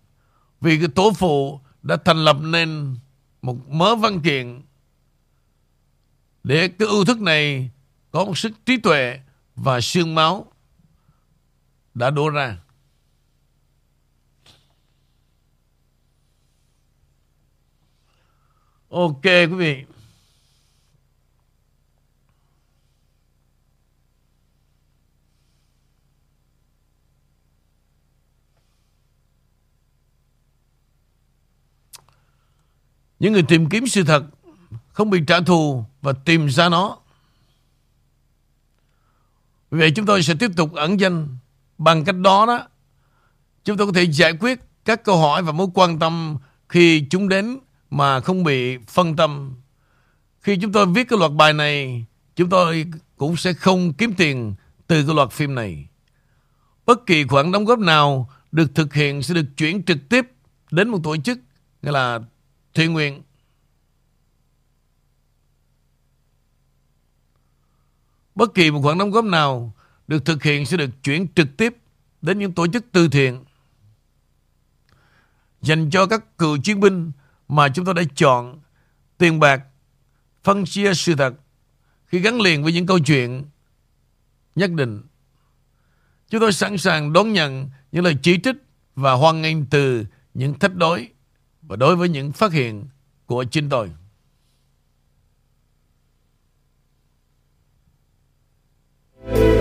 vì cái tổ phụ đã thành lập nên một mớ văn kiện để cái ưu thức này có một sức trí tuệ và xương máu đã đổ ra. Ok quý vị. Những người tìm kiếm sự thật không bị trả thù và tìm ra nó. Vì vậy chúng tôi sẽ tiếp tục ẩn danh bằng cách đó đó. Chúng tôi có thể giải quyết các câu hỏi và mối quan tâm khi chúng đến mà không bị phân tâm. Khi chúng tôi viết cái loạt bài này, chúng tôi cũng sẽ không kiếm tiền từ cái loạt phim này. Bất kỳ khoản đóng góp nào được thực hiện sẽ được chuyển trực tiếp đến một tổ chức nghĩa là thiện nguyện Bất kỳ một khoản đóng góp nào được thực hiện sẽ được chuyển trực tiếp đến những tổ chức từ thiện dành cho các cựu chiến binh mà chúng tôi đã chọn tiền bạc, phân chia sự thật khi gắn liền với những câu chuyện nhất định. Chúng tôi sẵn sàng đón nhận những lời chỉ trích và hoan nghênh từ những thách đối và đối với những phát hiện của chính tôi. Ok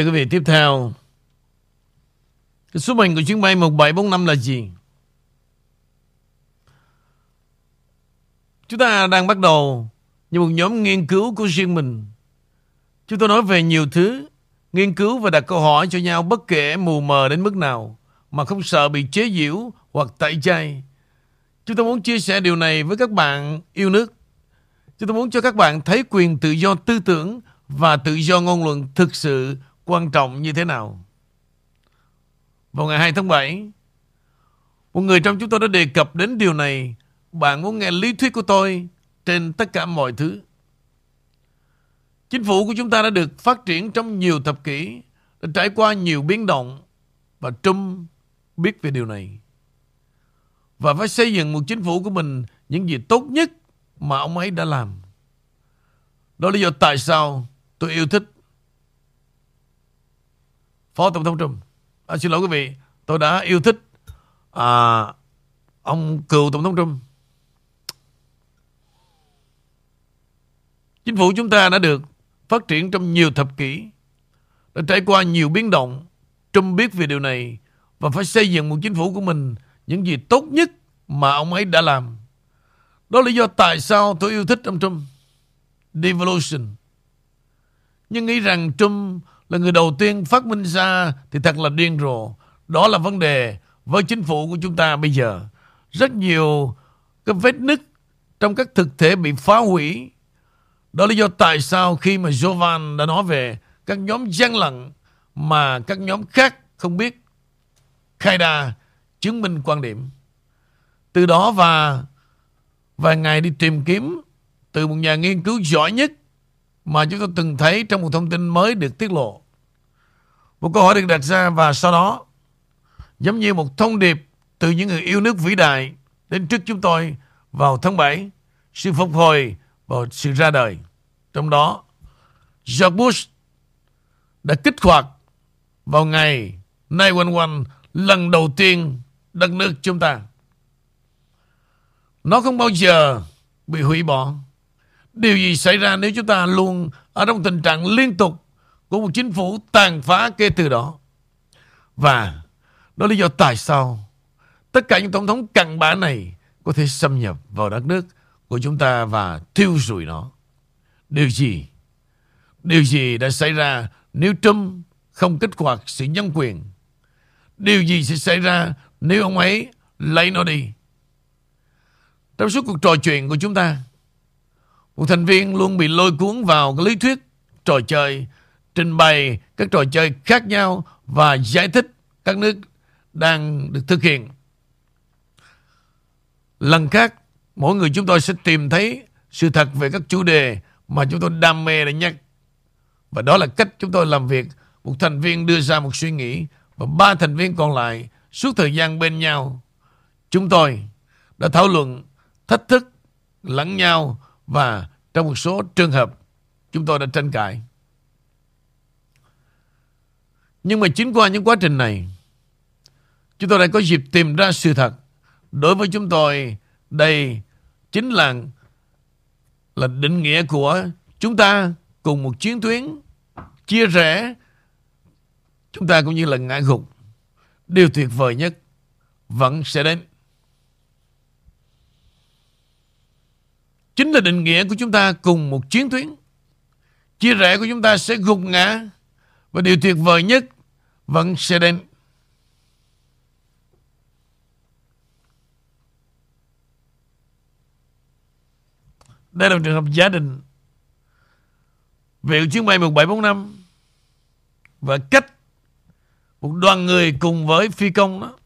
quý vị tiếp theo Cái số mệnh của chuyến bay 1745 là gì? Chúng ta đang bắt đầu như một nhóm nghiên cứu của riêng mình. Chúng tôi nói về nhiều thứ, nghiên cứu và đặt câu hỏi cho nhau bất kể mù mờ đến mức nào mà không sợ bị chế giễu hoặc tẩy chay. Chúng tôi muốn chia sẻ điều này với các bạn yêu nước. Chúng tôi muốn cho các bạn thấy quyền tự do tư tưởng và tự do ngôn luận thực sự quan trọng như thế nào. Vào ngày 2 tháng 7, một người trong chúng tôi đã đề cập đến điều này. Bạn muốn nghe lý thuyết của tôi trên tất cả mọi thứ. Chính phủ của chúng ta đã được phát triển trong nhiều thập kỷ, đã trải qua nhiều biến động và Trump biết về điều này. Và phải xây dựng một chính phủ của mình những gì tốt nhất mà ông ấy đã làm. Đó là lý do tại sao tôi yêu thích Phó Tổng thống Trump. À, xin lỗi quý vị, tôi đã yêu thích à, ông cựu Tổng thống Trump. Chính phủ chúng ta đã được phát triển trong nhiều thập kỷ, đã trải qua nhiều biến động. Trump biết về điều này và phải xây dựng một chính phủ của mình những gì tốt nhất mà ông ấy đã làm. Đó là lý do tại sao tôi yêu thích ông Trump. Devolution. Nhưng nghĩ rằng Trump là người đầu tiên phát minh ra thì thật là điên rồ. Đó là vấn đề với chính phủ của chúng ta bây giờ. Rất nhiều cái vết nứt trong các thực thể bị phá hủy. Đó là lý do tại sao khi mà Jovan đã nói về các nhóm gian lận mà các nhóm khác không biết khai đà chứng minh quan điểm. Từ đó và vài ngày đi tìm kiếm từ một nhà nghiên cứu giỏi nhất mà chúng tôi từng thấy trong một thông tin mới được tiết lộ. Một câu hỏi được đặt ra và sau đó giống như một thông điệp từ những người yêu nước vĩ đại đến trước chúng tôi vào tháng 7, sự phục hồi và sự ra đời. Trong đó, George Bush đã kích hoạt vào ngày 911 lần đầu tiên đất nước chúng ta. Nó không bao giờ bị hủy bỏ. Điều gì xảy ra nếu chúng ta luôn ở trong tình trạng liên tục của một chính phủ tàn phá kể từ đó. Và đó là lý do tại sao tất cả những tổng thống cặn bã này có thể xâm nhập vào đất nước của chúng ta và thiêu rụi nó. Điều gì? Điều gì đã xảy ra nếu Trump không kích hoạt sự nhân quyền? Điều gì sẽ xảy ra nếu ông ấy lấy nó đi? Trong suốt cuộc trò chuyện của chúng ta, một thành viên luôn bị lôi cuốn vào cái lý thuyết trò chơi, trình bày các trò chơi khác nhau và giải thích các nước đang được thực hiện. Lần khác, mỗi người chúng tôi sẽ tìm thấy sự thật về các chủ đề mà chúng tôi đam mê để nhắc. Và đó là cách chúng tôi làm việc. Một thành viên đưa ra một suy nghĩ và ba thành viên còn lại suốt thời gian bên nhau. Chúng tôi đã thảo luận, thách thức lẫn nhau và trong một số trường hợp chúng tôi đã tranh cãi. Nhưng mà chính qua những quá trình này Chúng tôi đã có dịp tìm ra sự thật. Đối với chúng tôi, đây chính là là định nghĩa của chúng ta cùng một chiến tuyến chia rẽ chúng ta cũng như là ngã gục. Điều tuyệt vời nhất vẫn sẽ đến. Chính là định nghĩa của chúng ta cùng một chiến tuyến. Chia rẽ của chúng ta sẽ gục ngã và điều tuyệt vời nhất vẫn sẽ đến. Đây là một trường hợp gia đình Về chuyến bay 1745 Và cách Một đoàn người cùng với phi công đó,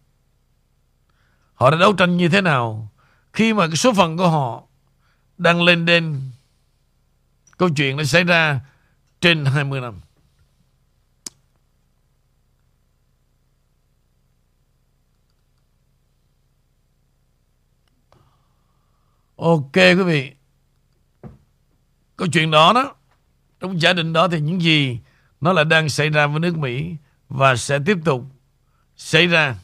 Họ đã đấu tranh như thế nào Khi mà cái số phận của họ đang lên đên. Câu chuyện đã xảy ra Trên 20 năm. Ok quý vị. Câu chuyện đó đó, Trong giả định đó thì những gì Nó là đang xảy ra với nước Mỹ Và sẽ tiếp tục xảy ra.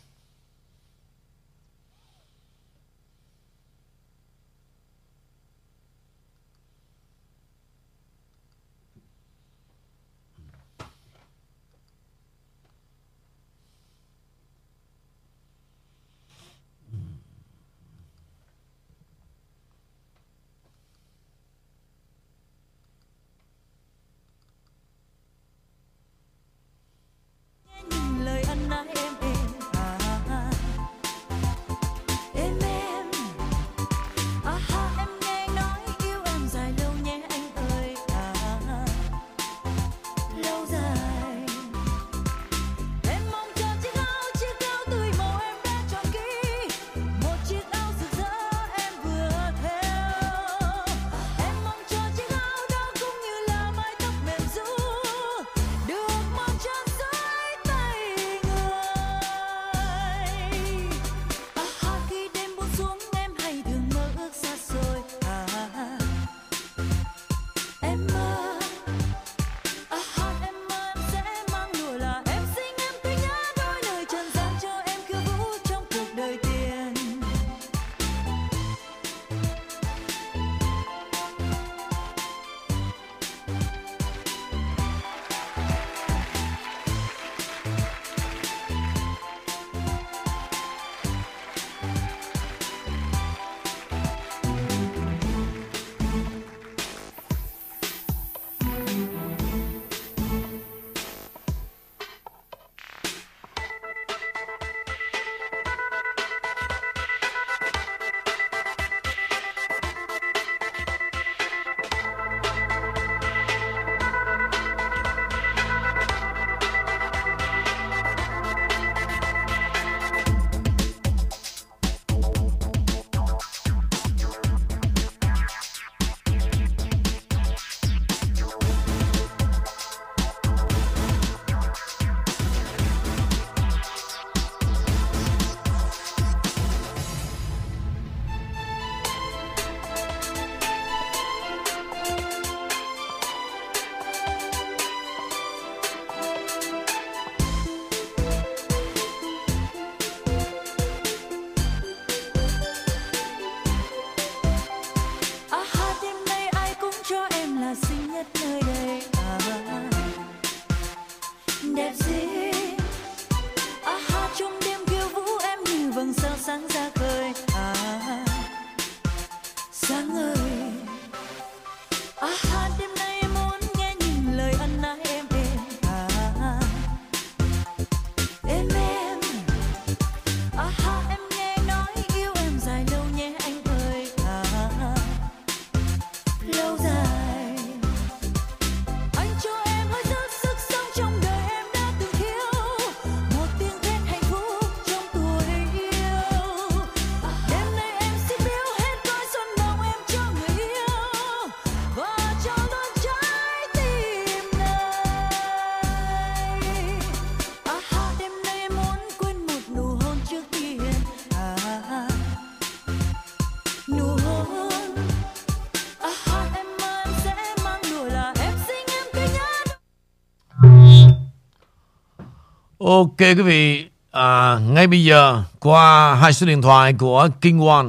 Ok quý vị, à, ngay bây giờ qua hai số điện thoại của King One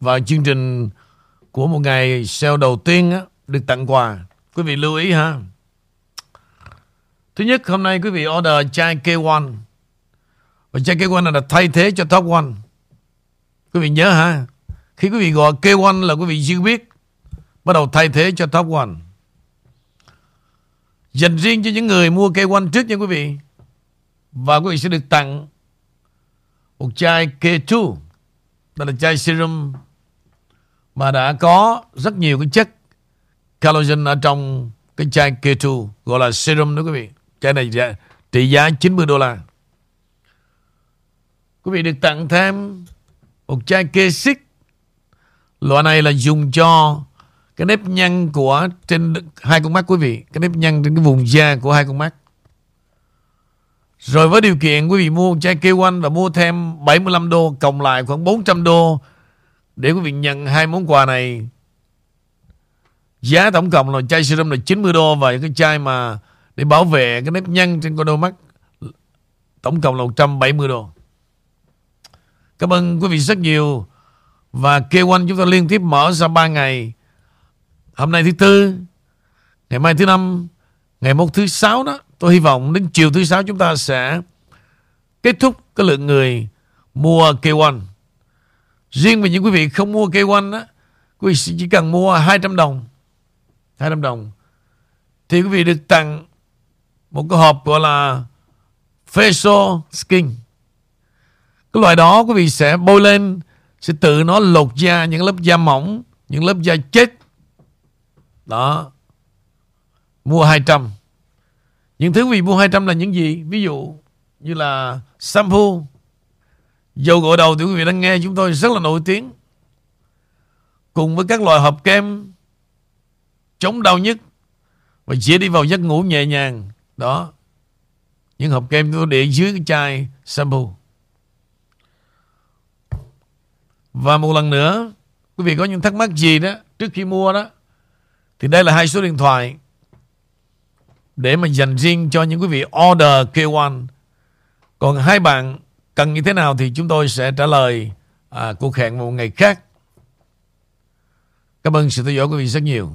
và chương trình của một ngày sale đầu tiên á, được tặng quà. Quý vị lưu ý ha. Thứ nhất, hôm nay quý vị order chai K1 và chai K1 này là thay thế cho Top One. Quý vị nhớ ha. Khi quý vị gọi K1 là quý vị chưa biết bắt đầu thay thế cho Top One. Dành riêng cho những người mua K1 trước nha quý vị. Và quý vị sẽ được tặng một chai K2 Đó là chai serum Mà đã có rất nhiều cái chất collagen ở trong cái chai K2 Gọi là serum đó quý vị. Chai này trị giá 90 đô la. Quý vị được tặng thêm một chai K6 Loại này là dùng cho cái nếp nhăn của trên hai con mắt quý vị, Cái nếp nhăn trên cái vùng da của hai con mắt rồi với điều kiện quý vị mua chai kêu anh và mua thêm 75 đô cộng lại khoảng 400 đô để quý vị nhận hai món quà này. Giá tổng cộng là chai serum là 90 đô và cái chai mà để bảo vệ cái nếp nhăn trên con đôi mắt tổng cộng là 170 đô. Cảm ơn quý vị rất nhiều và kêu anh chúng ta liên tiếp mở ra 3 ngày. Hôm nay thứ tư, ngày mai thứ năm, ngày mốt thứ sáu đó tôi hy vọng đến chiều thứ sáu chúng ta sẽ kết thúc cái lượng người mua K1 riêng về những quý vị không mua K1 á, quý vị chỉ cần mua 200 đồng 200 đồng. Thì quý vị được tặng một cái hộp gọi là facial skin. Cái loại đó quý vị sẽ bôi lên, sẽ tự nó lột da những lớp da mỏng, những lớp da chết. Đó. Mua 200 những thứ quý vị mua 200 là những gì? Ví dụ như là shampoo. Dầu gội đầu thì quý vị đang nghe, chúng tôi rất là nổi tiếng. Cùng với các loại hộp kem chống đau nhức và dễ đi vào giấc ngủ nhẹ nhàng. Đó, những hộp kem tôi để dưới cái chai shampoo. Và một lần nữa, quý vị có những thắc mắc gì đó trước khi mua đó, thì đây là hai số điện thoại để mà dành riêng cho những quý vị order K1. Còn hai bạn cần như thế nào thì chúng tôi sẽ trả lời à, cuộc hẹn một ngày khác. Cảm ơn sự theo dõi của quý vị rất nhiều.